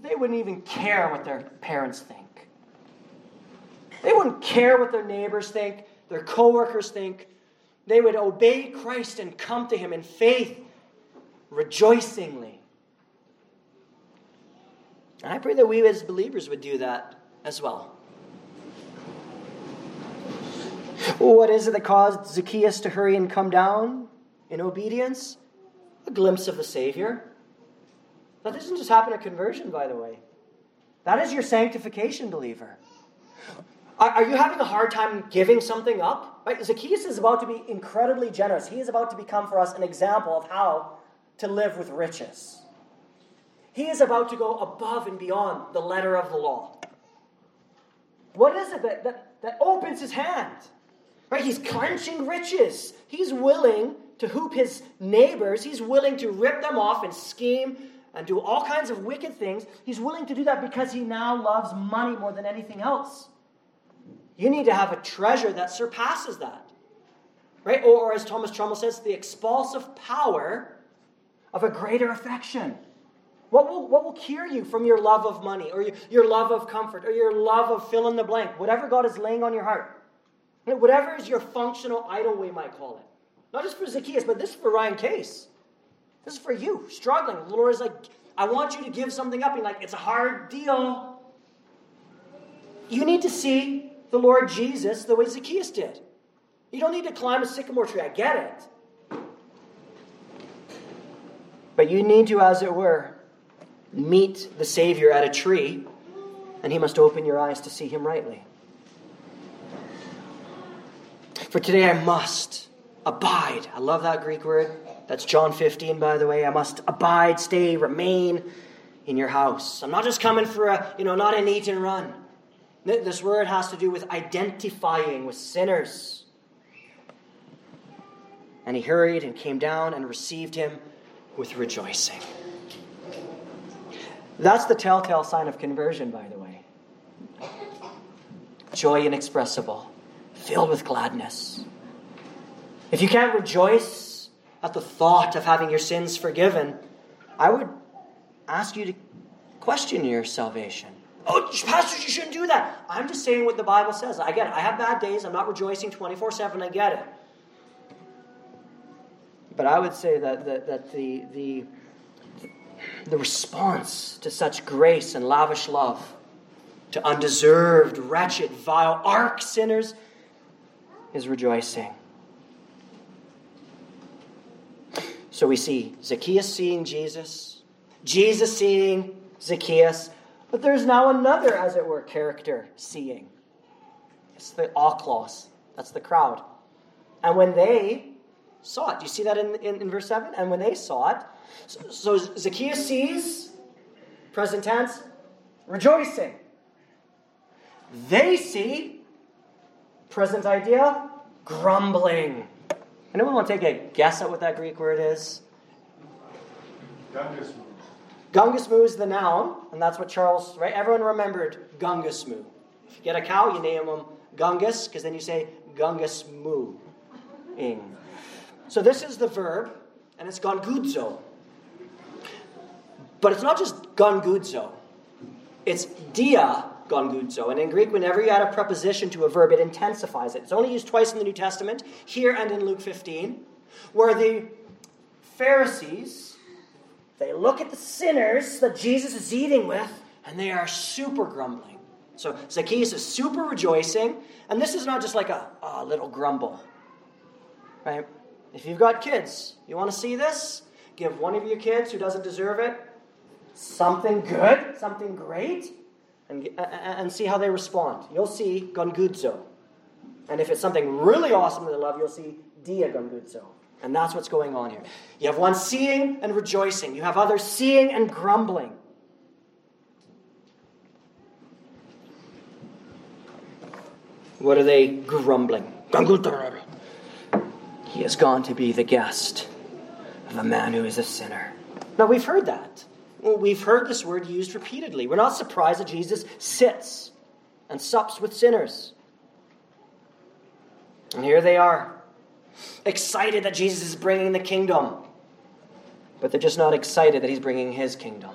they wouldn't even care what their parents think. They wouldn't care what their neighbors think, their coworkers think. They would obey Christ and come to Him in faith rejoicingly. And I pray that we as believers would do that as well. What is it that caused Zacchaeus to hurry and come down in obedience? A glimpse of the Savior. That doesn't just happen at conversion, by the way. That is your sanctification, believer. Are you having a hard time giving something up? Right? Zacchaeus is about to be incredibly generous. He is about to become for us an example of how to live with riches. He is about to go above and beyond the letter of the law. What is it that, that, that opens his hand? Right? He's clenching riches. He's willing to hoop his neighbors. He's willing to rip them off and scheme and do all kinds of wicked things. He's willing to do that because he now loves money more than anything else. You need to have a treasure that surpasses that. Right? Or, or as Thomas Trumbull says, the expulsive power of a greater affection? What will, what will cure you from your love of money or your, your love of comfort or your love of fill in the blank? Whatever God is laying on your heart. Whatever is your functional idol, we might call it. Not just for Zacchaeus, but this is for Ryan Case. This is for you, struggling. The Lord is like, I want you to give something up. And like, it's a hard deal. You need to see the Lord Jesus the way Zacchaeus did. You don't need to climb a sycamore tree. I get it. But you need to, as it were, meet the Savior at a tree, and He must open your eyes to see Him rightly. For today I must abide. I love that Greek word. That's John 15, by the way. I must abide, stay, remain in your house. I'm not just coming for a, you know, not an eat and run. This word has to do with identifying with sinners. And he hurried and came down and received him with rejoicing. That's the telltale sign of conversion, by the way. Joy inexpressible, filled with gladness. If you can't rejoice at the thought of having your sins forgiven, I would ask you to question your salvation. Oh, pastors, you shouldn't do that. I'm just saying what the Bible says. I get it. I have bad days. I'm not rejoicing 24 7. I get it. But I would say that, that, that the, the, the response to such grace and lavish love to undeserved, wretched, vile, ark sinners is rejoicing. So we see Zacchaeus seeing Jesus, Jesus seeing Zacchaeus, but there's now another, as it were, character seeing. It's the oikos, that's the crowd. And when they saw it. Do you see that in, in, in verse 7? And when they saw it, so, so Zacchaeus sees, present tense, rejoicing. They see, present idea, grumbling. Anyone want to take a guess at what that Greek word is? Gungus moo is the noun, and that's what Charles, right? Everyone remembered Gungus moo. If you get a cow, you name them Gungus, because then you say Gungus moo. Ing. So this is the verb, and it's gongudzo. But it's not just gongudzo. It's dia gongudzo. And in Greek, whenever you add a preposition to a verb, it intensifies it. It's only used twice in the New Testament, here and in Luke 15, where the Pharisees, they look at the sinners that Jesus is eating with, and they are super grumbling. So Zacchaeus is super rejoicing, and this is not just like a, a little grumble. Right? If you've got kids, you want to see this? Give one of your kids who doesn't deserve it something good, something great, and, and see how they respond. You'll see gongudzo. And if it's something really awesome that they love, you'll see dia gongudzo. And that's what's going on here. You have one seeing and rejoicing, you have others seeing and grumbling. What are they grumbling? He has gone to be the guest of a man who is a sinner. Now, we've heard that. We've heard this word used repeatedly. We're not surprised that Jesus sits and sups with sinners. And here they are, excited that Jesus is bringing the kingdom, but they're just not excited that he's bringing his kingdom.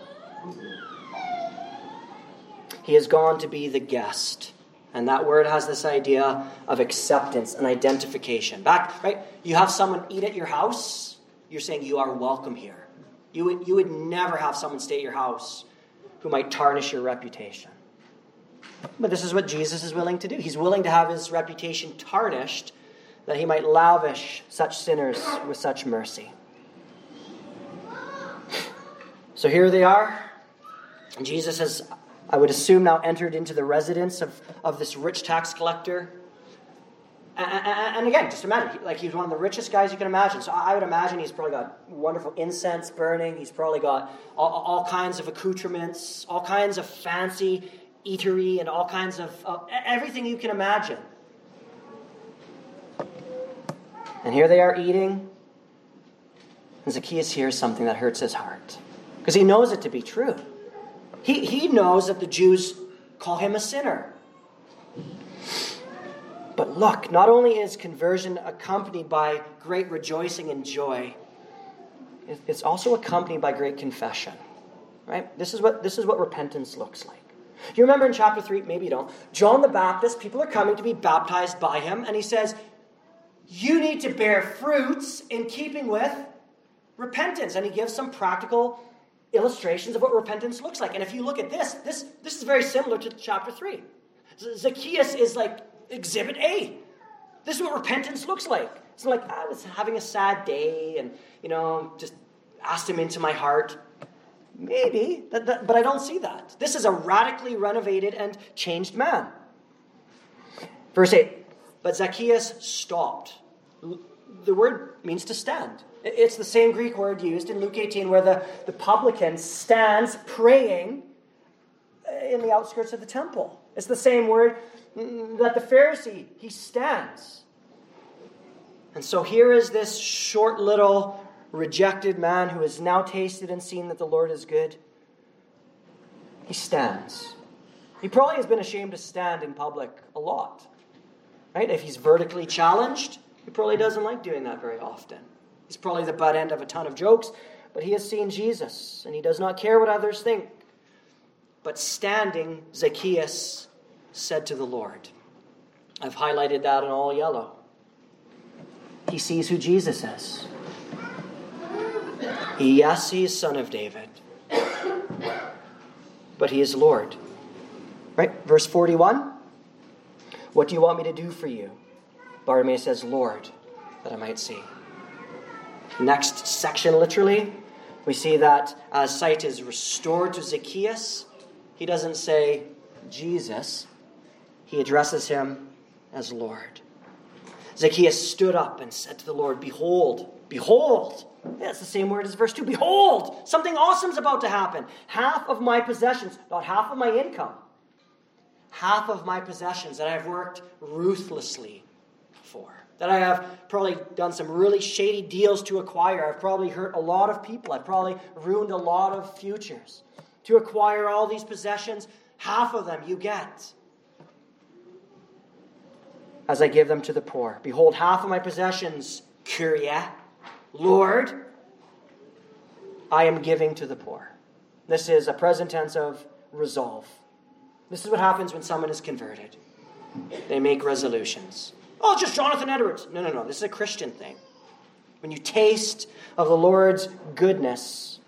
He has gone to be the guest. And that word has this idea of acceptance and identification. Back, right? You have someone eat at your house, you're saying you are welcome here. You would, you would never have someone stay at your house who might tarnish your reputation. But this is what Jesus is willing to do. He's willing to have his reputation tarnished that he might lavish such sinners with such mercy. So here they are. Jesus has, I would assume, now entered into the residence of, of this rich tax collector. And, again, just imagine, like he's one of the richest guys you can imagine. So I would imagine he's probably got wonderful incense burning. He's probably got all, all kinds of accoutrements, all kinds of fancy eatery, and all kinds of uh, everything you can imagine. And here they are eating. And Zacchaeus hears something that hurts his heart because he knows it to be true. He, he knows that the Jews call him a sinner. But look, not only is conversion accompanied by great rejoicing and joy, it's also accompanied by great confession. Right? This is what, this is what repentance looks like. You remember in chapter 3, maybe you don't, John the Baptist, people are coming to be baptized by him, and he says, You need to bear fruits in keeping with repentance. And he gives some practical illustrations of what repentance looks like. And if you look at this, this, this is very similar to chapter 3. Zacchaeus is like exhibit A. This is what repentance looks like. It's like I was having a sad day and, you know, just asked him into my heart. Maybe, but I don't see that. This is a radically renovated and changed man. Verse 8 But Zacchaeus stopped. The word means to stand. It's the same Greek word used in Luke 18 where the, the publican stands praying uh, in the outskirts of the temple. It's the same word that the Pharisee, he stands. And so here is this short little rejected man who has now tasted and seen that the Lord is good. He stands. He probably has been ashamed to stand in public a lot. Right? If he's vertically challenged, he probably doesn't like doing that very often. He's probably the butt end of a ton of jokes, but he has seen Jesus and he does not care what others think. But standing, Zacchaeus said to the Lord. I've highlighted that in all yellow. He sees who Jesus is. Yes, he is son of David, but he is Lord. Right? Verse 41 What do you want me to do for you? Bartimaeus says, Lord, that I might see. Next section, literally, we see that as sight is restored to Zacchaeus, he doesn't say Jesus, he addresses him as Lord. Zacchaeus stood up and said to the Lord, Behold, behold. That's the same word as verse 2. Behold, something awesome's about to happen. Half of my possessions, not half of my income, half of my possessions that I've worked ruthlessly for. that I have probably done some really shady deals to acquire. I've probably hurt a lot of people. I've probably ruined a lot of futures. To acquire all these possessions, half of them you get as I give them to the poor. Behold, half of my possessions, Kyrie, Lord, I am giving to the poor. This is a present tense of resolve. This is what happens when someone is converted. They make resolutions. Oh, just Jonathan Edwards. No, no, no. This is a Christian thing. When you taste of the Lord's goodness,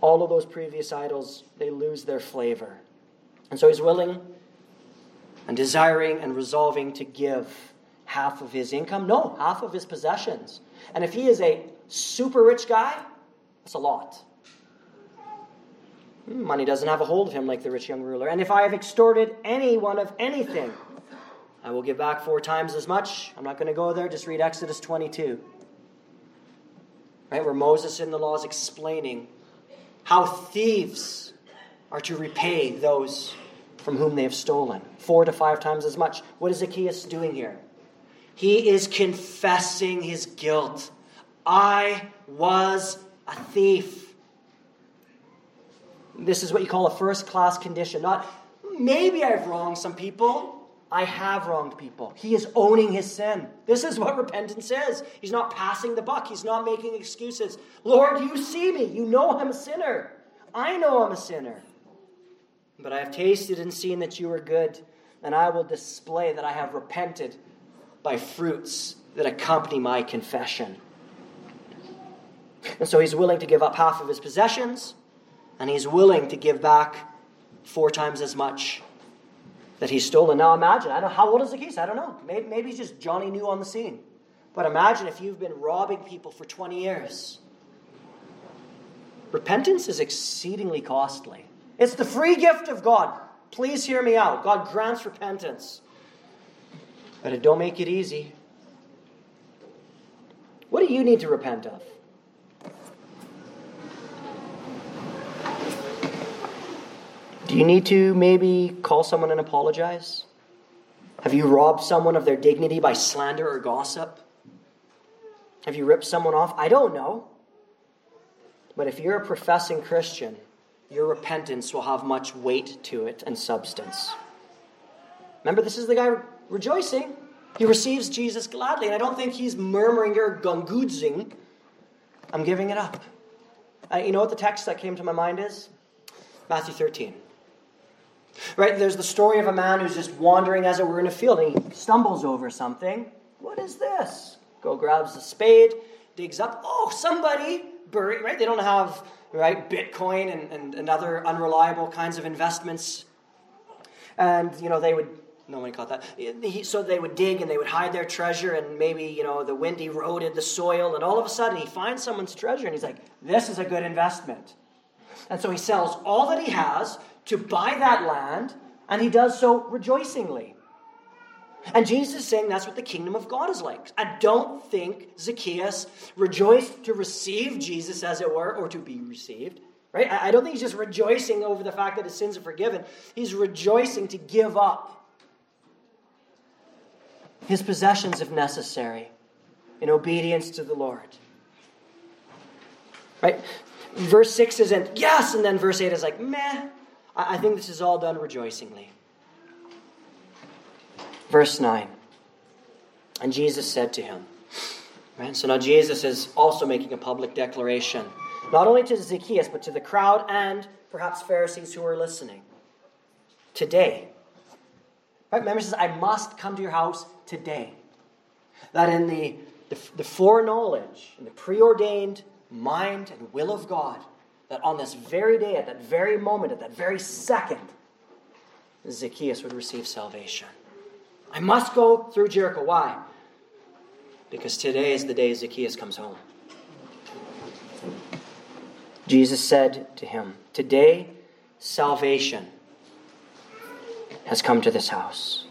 all of those previous idols, they lose their flavor. And so he's willing and desiring and resolving to give half of his income. No, half of his possessions. And if he is a super rich guy, that's a lot. Hmm, money doesn't have a hold of him like the rich young ruler. And if I have extorted anyone of anything, I will give back four times as much. I'm not going to go there. Just read Exodus 22. Right, where Moses in the law is explaining how thieves are to repay those from whom they have stolen. Four to five times as much. What is Zacchaeus doing here? He is confessing his guilt. I was a thief. This is what you call a first class condition. Not maybe I've wronged some people. I have wronged people. He is owning his sin. This is what repentance is. He's not passing the buck, he's not making excuses. Lord, you see me. You know I'm a sinner. I know I'm a sinner. But I have tasted and seen that you are good, and I will display that I have repented by fruits that accompany my confession. And so he's willing to give up half of his possessions, and he's willing to give back four times as much that he's stolen. Now imagine, I don't know, how old is Zacchaeus? I don't know. Maybe, maybe he's just Johnny new on the scene. But imagine if you've been robbing people for 20 years. Repentance is exceedingly costly. It's the free gift of God. Please hear me out. God grants repentance. But it don't make it easy. What do you need to repent of? Do you need to maybe call someone and apologize? Have you robbed someone of their dignity by slander or gossip? Have you ripped someone off? I don't know. But if you're a professing Christian, your repentance will have much weight to it and substance. Remember, this is the guy rejoicing. He receives Jesus gladly, and I don't think he's murmuring or gungudzing. I'm giving it up. Uh, you know what the text that came to my mind is? Matthew 13. Right? There's the story of a man who's just wandering, as it were, in a field, and he stumbles over something. What is this? Go grabs the spade, digs up. Oh, somebody buried, right? They don't have, right, Bitcoin and, and, and other unreliable kinds of investments. And, you know, they would no one caught that. So they would dig and they would hide their treasure, and maybe, you know, the wind eroded the soil, and all of a sudden he finds someone's treasure and he's like, this is a good investment. And so he sells all that he has to buy that land, and he does so rejoicingly. And Jesus is saying that's what the kingdom of God is like. I don't think Zacchaeus rejoiced to receive Jesus, as it were, or to be received. Right? I don't think he's just rejoicing over the fact that his sins are forgiven. He's rejoicing to give up his possessions if necessary in obedience to the Lord. Right? Verse 6 isn't yes, and then verse 8 is like meh. I think this is all done rejoicingly. Verse 9. And Jesus said to him, right? So now Jesus is also making a public declaration, not only to Zacchaeus, but to the crowd and perhaps Pharisees who are listening. Today, right? Remember, says, I must come to your house today. That in the, the, the foreknowledge, in the preordained mind and will of God, that on this very day, at that very moment, at that very second, Zacchaeus would receive salvation. I must go through Jericho. Why? Because today is the day Zacchaeus comes home. Jesus said to him, Today salvation has come to this house.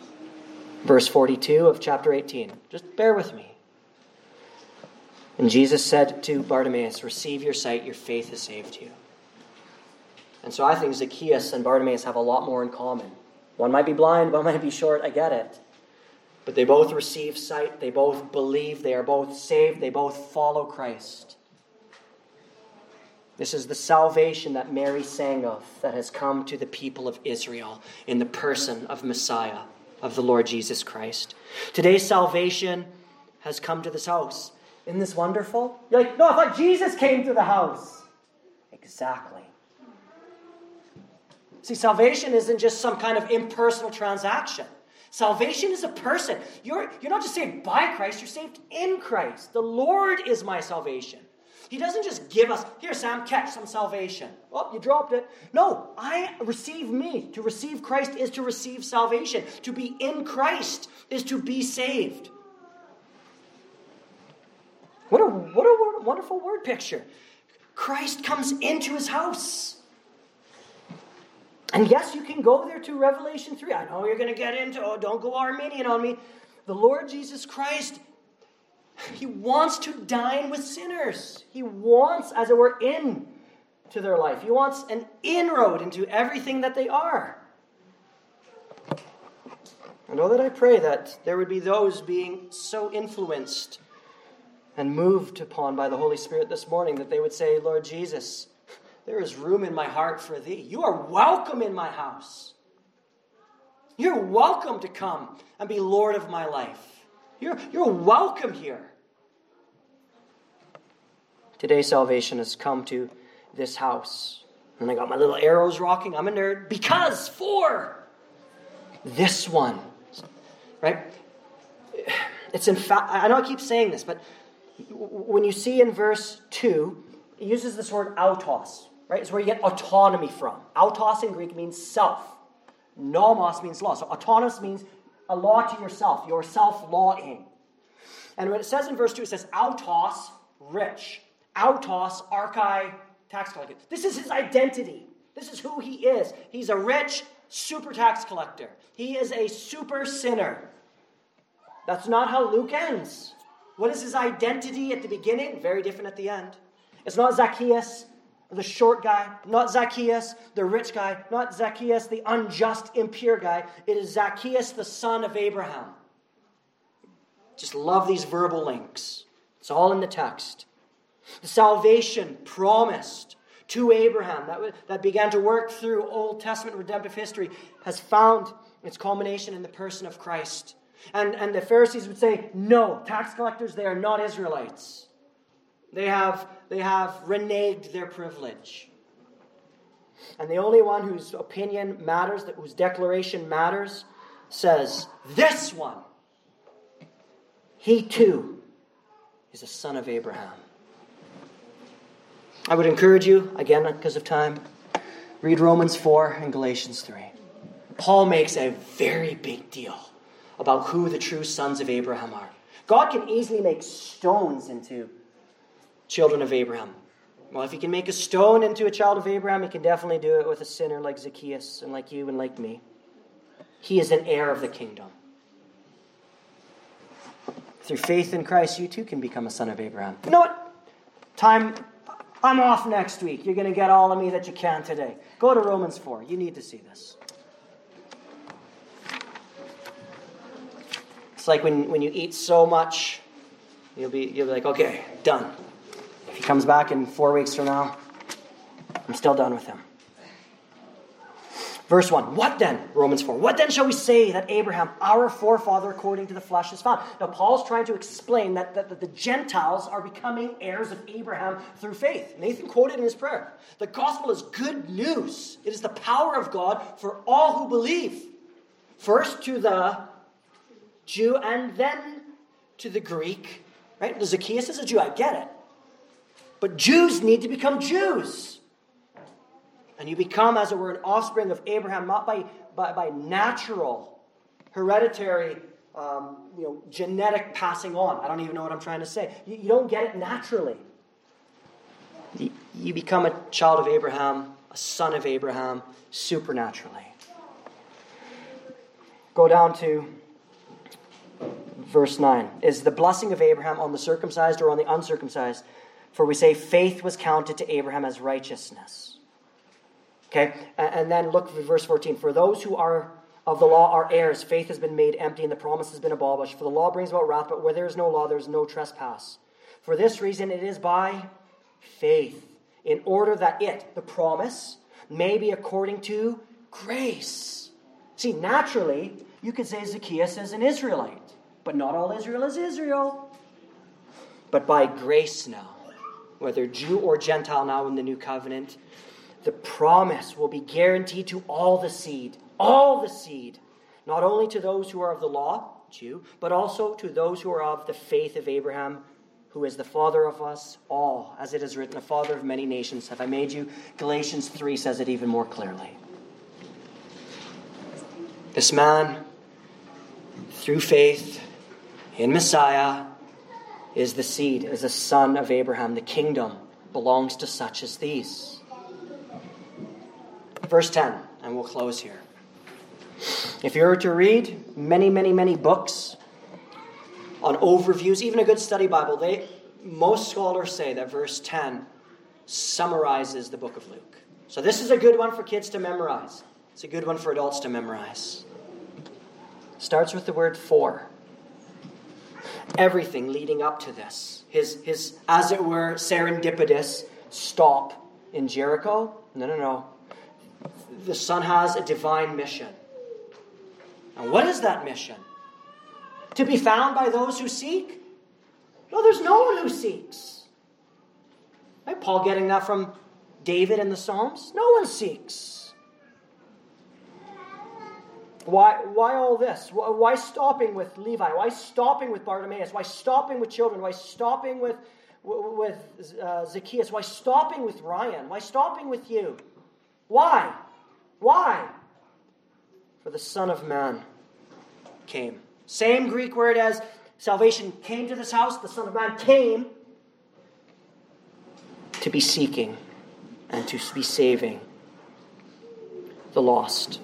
Verse 42 of chapter 18. Just bear with me. And Jesus said to Bartimaeus, Receive your sight, your faith has saved you. And so I think Zacchaeus and Bartimaeus have a lot more in common. One might be blind, one might be short, I get it. But they both receive sight, they both believe, they are both saved, they both follow Christ. This is the salvation that Mary sang of that has come to the people of Israel in the person of Messiah, of the Lord Jesus Christ. Today's salvation has come to this house. Isn't this wonderful? You're like, no, I thought Jesus came to the house. Exactly. See, salvation isn't just some kind of impersonal transaction. Salvation is a person. You're, you're not just saved by Christ, you're saved in Christ. The Lord is my salvation. He doesn't just give us, here, Sam, catch some salvation. Oh, you dropped it. No, I receive me. To receive Christ is to receive salvation. To be in Christ is to be saved. What a, what a wonderful word picture. Christ comes into his house. And yes, you can go there to Revelation 3. I know you're going to get into, oh, don't go Arminian on me. The Lord Jesus Christ, He wants to dine with sinners. He wants, as it were, in to their life. He wants an inroad into everything that they are. I know that I pray that there would be those being so influenced and moved upon by the Holy Spirit this morning that they would say, Lord Jesus, there is room in my heart for thee. You are welcome in my house. You're welcome to come and be Lord of my life. You're, you're welcome here. Today, salvation has come to this house. And I got my little arrows rocking. I'm a nerd. Because for this one. Right? It's in fact, I know I keep saying this, but when you see in verse 2, it uses this word autos right? It's where you get autonomy from. Autos in Greek means self. Nomos means law. So autonomous means a law to yourself, your self lawing. And when it says in verse 2, it says autos, rich. Autos, archai, tax collector. This is his identity. This is who he is. He's a rich super tax collector. He is a super sinner. That's not how Luke ends. What is his identity at the beginning? Very different at the end. It's not Zacchaeus the short guy, not Zacchaeus, the rich guy, not Zacchaeus, the unjust, impure guy. It is Zacchaeus, the son of Abraham. Just love these verbal links. It's all in the text. The salvation promised to Abraham that, that began to work through Old Testament redemptive history has found its culmination in the person of Christ. And, and the Pharisees would say, no, tax collectors, they are not Israelites. They have, they have reneged their privilege. And the only one whose opinion matters, whose declaration matters, says, This one, he too is a son of Abraham. I would encourage you, again, because of time, read Romans 4 and Galatians 3. Paul makes a very big deal about who the true sons of Abraham are. God can easily make stones into children of Abraham. Well, if he can make a stone into a child of Abraham, he can definitely do it with a sinner like Zacchaeus and like you and like me. He is an heir of the kingdom. Through faith in Christ, you too can become a son of Abraham. You know what? Time, I'm off next week. You're going to get all of me that you can today. Go to Romans 4. You need to see this. It's like when, when you eat so much, you'll be, you'll be like, okay, done. He comes back in four weeks from now, I'm still done with him. Verse 1 What then, Romans 4, what then shall we say that Abraham, our forefather according to the flesh, is found? Now, Paul's trying to explain that, that, that, the Gentiles are becoming heirs of Abraham through faith. Nathan quoted in his prayer The gospel is good news, it is the power of God for all who believe. First to the Jew and then to the Greek. Right? The Zacchaeus is a Jew, I get it. But Jews need to become Jews. And you become, as it were, an offspring of Abraham, not by, by, by natural, hereditary, um, you know, genetic passing on. I don't even know what I'm trying to say. You, you don't get it naturally. You, become a child of Abraham, a son of Abraham, supernaturally. Go down to verse 9. Is the blessing of Abraham on the circumcised or on the uncircumcised? For we say faith was counted to Abraham as righteousness. Okay? And then look at verse 14. For those who are of the law are heirs. Faith has been made empty and the promise has been abolished. For the law brings about wrath, but where there is no law, there is no trespass. For this reason, it is by faith, in order that it, the promise, may be according to grace. See, naturally, you could say Zacchaeus is an Israelite, but not all Israel is Israel. But by grace now, whether Jew or Gentile now in the new covenant, the promise will be guaranteed to all the seed, all the seed, not only to those who are of the law, Jew, but also to those who are of the faith of Abraham, who is the father of us all. As it is written, a father of many nations have I made you. Galatians 3 says it even more clearly. This man, through faith in Messiah, is the seed, is the son of Abraham. The kingdom belongs to such as these. Verse 10, and we'll close here. If you were to read many, many, many books on overviews, even a good study Bible, they most scholars say that verse 10 summarizes the book of Luke. So this is a good one for kids to memorize. It's a good one for adults to memorize. Starts with the word for. Everything leading up to this. His, his as it were, serendipitous stop in Jericho. No, no, no. The Son has a divine mission. And what is that mission? To be found by those who seek? No, there's no one who seeks. Right? Paul getting that from David in the Psalms? No one seeks. Why, why all this? Why stopping with Levi? Why stopping with Bartimaeus? Why stopping with children? Why stopping with, with uh, Zacchaeus? Why stopping with Ryan? Why stopping with you? Why? Why? For the Son of Man came. Same Greek word as salvation came to this house, the Son of Man came to be seeking and to be saving the lost.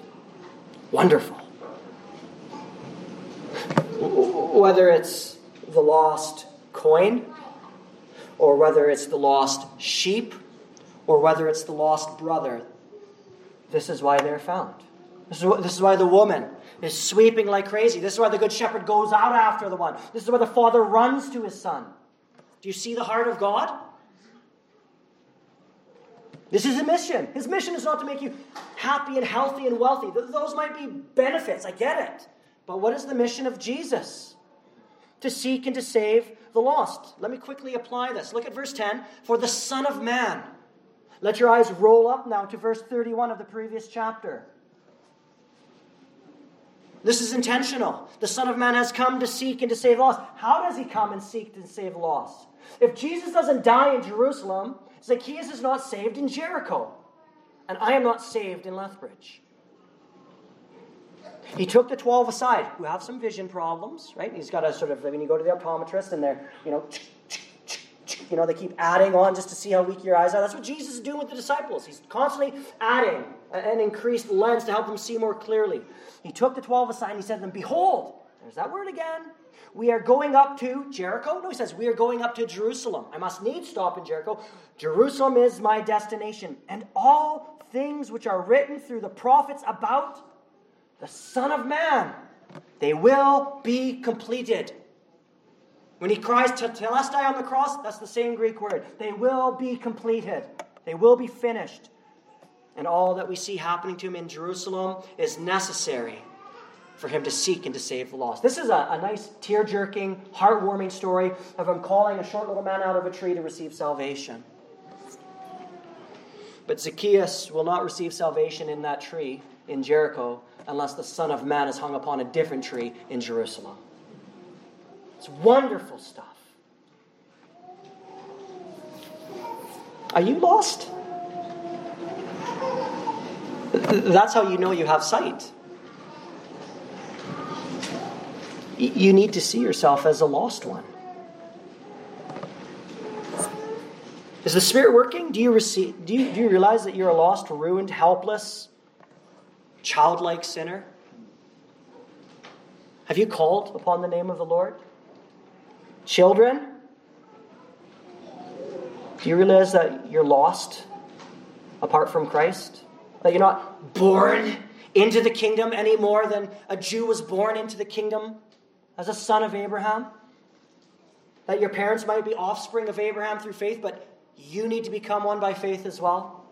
Wonderful. Whether it's the lost coin, or whether it's the lost sheep, or whether it's the lost brother, this is why they're found. This is, this is why the woman is sweeping like crazy. This is why the good shepherd goes out after the one. This is why the father runs to his son. Do you see the heart of God? This is a mission. His mission is not to make you happy and healthy and wealthy. Those might be benefits, I get it. But what is the mission of Jesus? To seek and to save the lost. Let me quickly apply this. Look at verse 10. For the Son of Man. Let your eyes roll up now to verse 31 of the previous chapter. This is intentional. The Son of Man has come to seek and to save lost. How does he come and seek and save lost? If Jesus doesn't die in Jerusalem, Zacchaeus is not saved in Jericho. And I am not saved in Lethbridge. He took the 12 aside, who have some vision problems, right? He's got a sort of, when you go to the optometrist and they're, you know, you know, they keep adding on just to see how weak your eyes are. That's what Jesus is doing with the disciples. He's constantly adding an increased lens to help them see more clearly. He took the 12 aside and he said to them, Behold, there's that word again. We are going up to Jericho. No, he says, We are going up to Jerusalem. I must needs stop in Jericho. Jerusalem is my destination. And all things which are written through the prophets about the Son of Man, they will be completed. When he cries tetelestai on the cross, that's the same Greek word. They will be completed. They will be finished and all that we see happening to him in Jerusalem is necessary for him to seek and to save the lost. This is a, a nice, tear jerking, heartwarming story of him calling a short little man out of a tree to receive salvation. But Zacchaeus will not receive salvation in that tree in Jericho unless the Son of Man is hung upon a different tree in Jerusalem. It's wonderful stuff. Are you lost? That's how you know you have sight. You need to see yourself as a lost one. Is the Spirit working? Do you, receive, do you, do you realize that you're a lost, ruined, helpless, childlike sinner? Have you called upon the name of the Lord? Children, do you realize that you're lost apart from Christ? That you're not born into the kingdom any more than a Jew was born into the kingdom as a son of Abraham? That your parents might be offspring of Abraham through faith, but you need to become one by faith as well?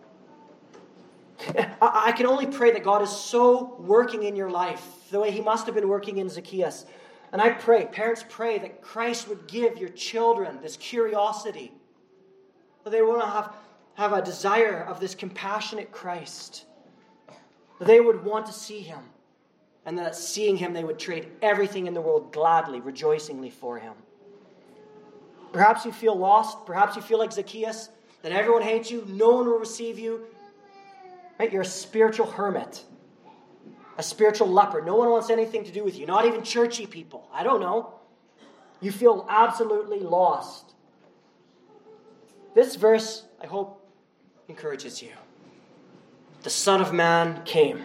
*laughs* I can only pray that God is so working in your life the way He must have been working in Zacchaeus. And I pray, parents pray that Christ would give your children this curiosity, that they to have, have a desire of this compassionate Christ, that they would want to see Him, and that seeing Him, they would trade everything in the world gladly, rejoicingly for Him. Perhaps you feel lost. Perhaps you feel like Zacchaeus, that everyone hates you, no one will receive you. Right? You're a spiritual hermit, a spiritual leper. No one wants anything to do with you, not even churchy people. I don't know. You feel absolutely lost. This verse, I hope, encourages you. The Son of Man came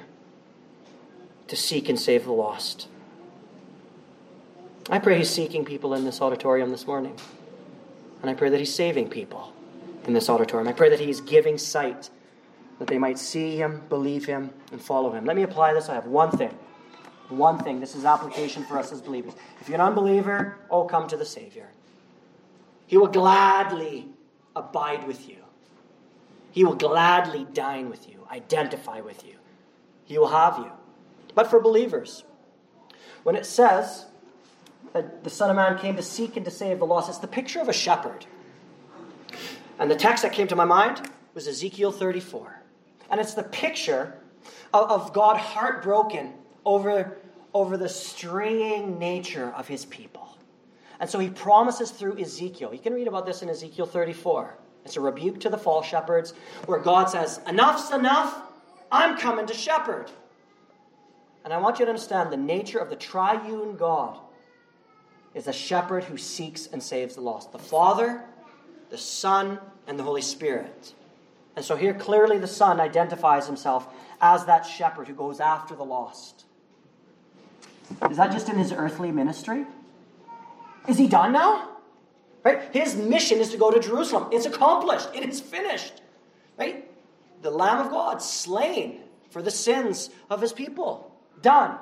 to seek and save the lost. I pray he's seeking people in this auditorium this morning. And I pray that he's saving people in this auditorium. I pray that he's giving sight that they might see him, believe him, and follow him. Let me apply this. I have one thing. One thing. This is application for us as believers. If you're an unbeliever, oh, come to the Savior. He will gladly abide with you. He will gladly dine with you, identify with you. He will have you. But for believers, when it says that the Son of Man came to seek and to save the lost, it's the picture of a shepherd. And the text that came to my mind was Ezekiel 34. And it's the picture of, of God heartbroken over, over the straying nature of his people. And so he promises through Ezekiel. You can read about this in Ezekiel 34. It's a rebuke to the false shepherds, where God says, Enough's enough. I'm coming to shepherd. And I want you to understand the nature of the triune God is a shepherd who seeks and saves the lost. The Father, the Son, and the Holy Spirit. And so here clearly the Son identifies himself as that shepherd who goes after the lost. Is that just in his earthly ministry? Is he done now? Right? His mission is to go to Jerusalem. It's accomplished. It is finished. Right? The Lamb of God slain for the sins of his people. Done.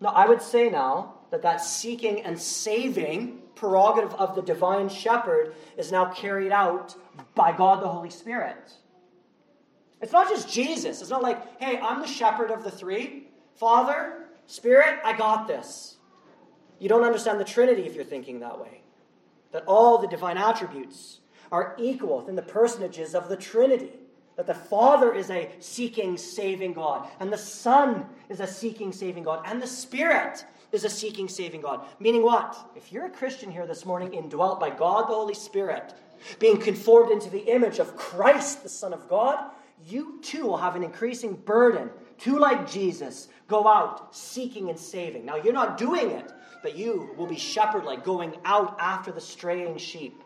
Now, I would say now that that seeking and saving prerogative of the divine shepherd is now carried out by God the Holy Spirit. It's not just Jesus. It's not like, hey, I'm the shepherd of the three. Father, Spirit, I got this. You don't understand the Trinity if you're thinking that way. That all the divine attributes are equal within the personages of the Trinity. That the Father is a seeking, saving God, and the Son is a seeking, saving God, and the Spirit is a seeking, saving God. Meaning what? If you're a Christian here this morning, indwelt by God the Holy Spirit, being conformed into the image of Christ, the Son of God, you too will have an increasing burden to, like Jesus, go out seeking and saving. Now, you're not doing it, but you will be shepherd like, going out after the straying sheep,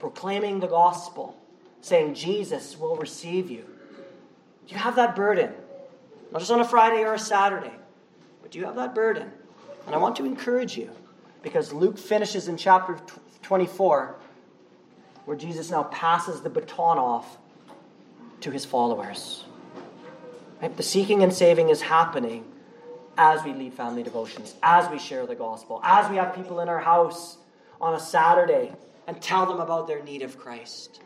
proclaiming the gospel, saying, Jesus will receive you. Do you have that burden? Not just on a Friday or a Saturday, but do you have that burden? And I want to encourage you because Luke finishes in chapter 24 where Jesus now passes the baton off to his followers. Right? The seeking and saving is happening as we lead family devotions, as we share the gospel, as we have people in our house on a Saturday and tell them about their need of Christ.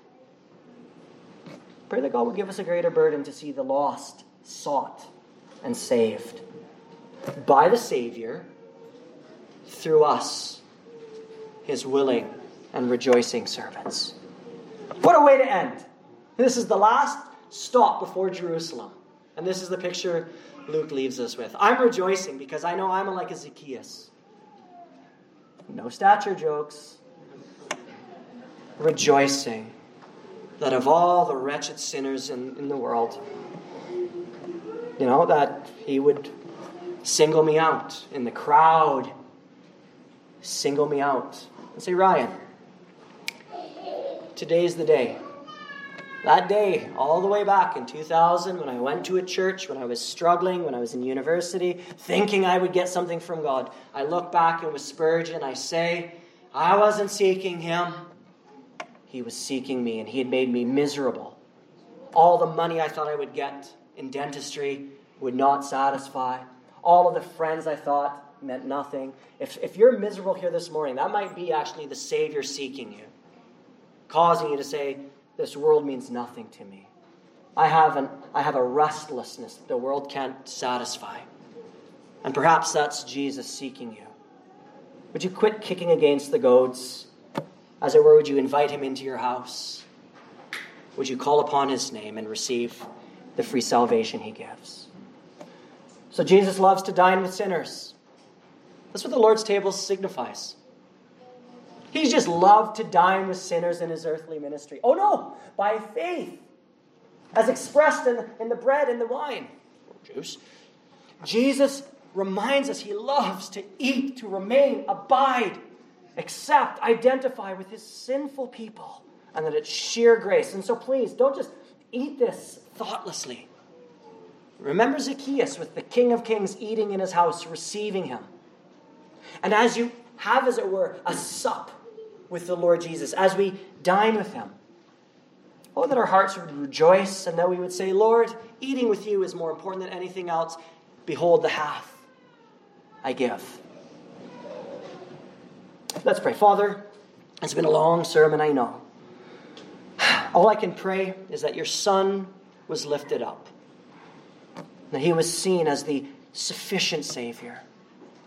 Pray that God will give us a greater burden to see the lost sought and saved by the Savior through us, his willing and rejoicing servants. What a way to end! This is the last stop before Jerusalem. And this is the picture Luke leaves us with. I'm rejoicing because I know I'm like a Zacchaeus. No stature jokes. Rejoicing that of all the wretched sinners in, in the world, you know, that he would single me out in the crowd single me out and say, Ryan, today's the day. That day, all the way back in 2000, when I went to a church, when I was struggling, when I was in university, thinking I would get something from God, I look back and with Spurgeon, I say, I wasn't seeking Him. He was seeking me, and He had made me miserable. All the money I thought I would get in dentistry, would not satisfy. All of the friends I thought meant nothing. If, if you're miserable here this morning, that might be actually the Savior seeking you, causing you to say, This world means nothing to me. I have, an, I have a restlessness that the world can't satisfy. And perhaps that's Jesus seeking you. Would you quit kicking against the goads? As it were, would you invite him into your house? Would you call upon his name and receive the free salvation he gives? So Jesus loves to dine with sinners. That's what the Lord's table signifies. He's just loved to dine with sinners in his earthly ministry. Oh no, by faith, as expressed in, in the bread and the wine, juice. Jesus reminds us he loves to eat, to remain, abide, accept, identify with his sinful people, and that it's sheer grace. And so please, don't just eat this thoughtlessly. Remember Zacchaeus with the King of Kings eating in his house, receiving him. And as you have, as it were, a sup with the Lord Jesus, as we dine with him, oh, that our hearts would rejoice and that we would say, Lord, eating with you is more important than anything else. Behold the half I give. Let's pray. Father, it's been a long sermon, I know. *sighs* All I can pray is that your Son was lifted up, that he was seen as the sufficient Savior,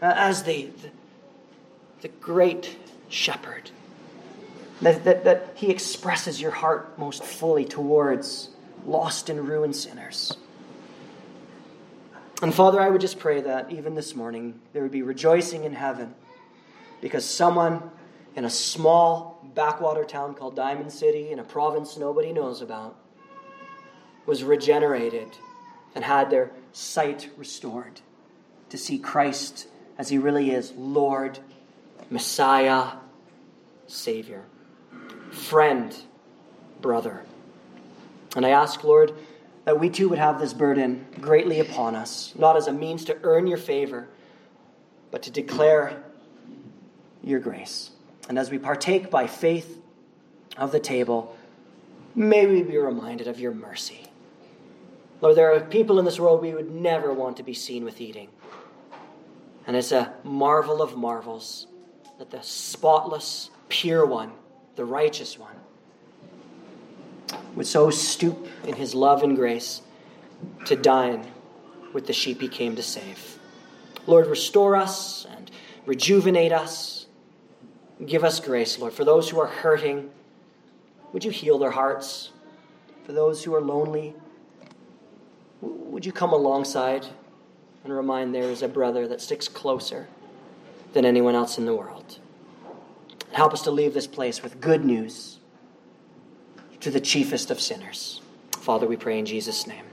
uh, as the, the, the great shepherd, that, that, that he expresses your heart most fully towards lost and ruined sinners. And Father, I would just pray that even this morning there would be rejoicing in heaven because someone in a small backwater town called Diamond City in a province nobody knows about was regenerated and had their sight restored to see Christ as he really is Lord, Messiah, Savior, friend, brother. And I ask, Lord, that we too would have this burden greatly upon us, not as a means to earn your favor, but to declare your grace. And as we partake by faith of the table, may we be reminded of your mercy. Lord, there are people in this world we would never want to be seen with eating. And it's a marvel of marvels that the spotless, pure one, the righteous one, would so stoop in his love and grace to dine with the sheep he came to save. Lord, restore us and rejuvenate us. Give us grace, Lord. For those who are hurting, would you heal their hearts? For those who are lonely, would you come alongside and remind there is a brother that sticks closer than anyone else in the world? Help us to leave this place with good news to the chiefest of sinners. Father, we pray in Jesus' name.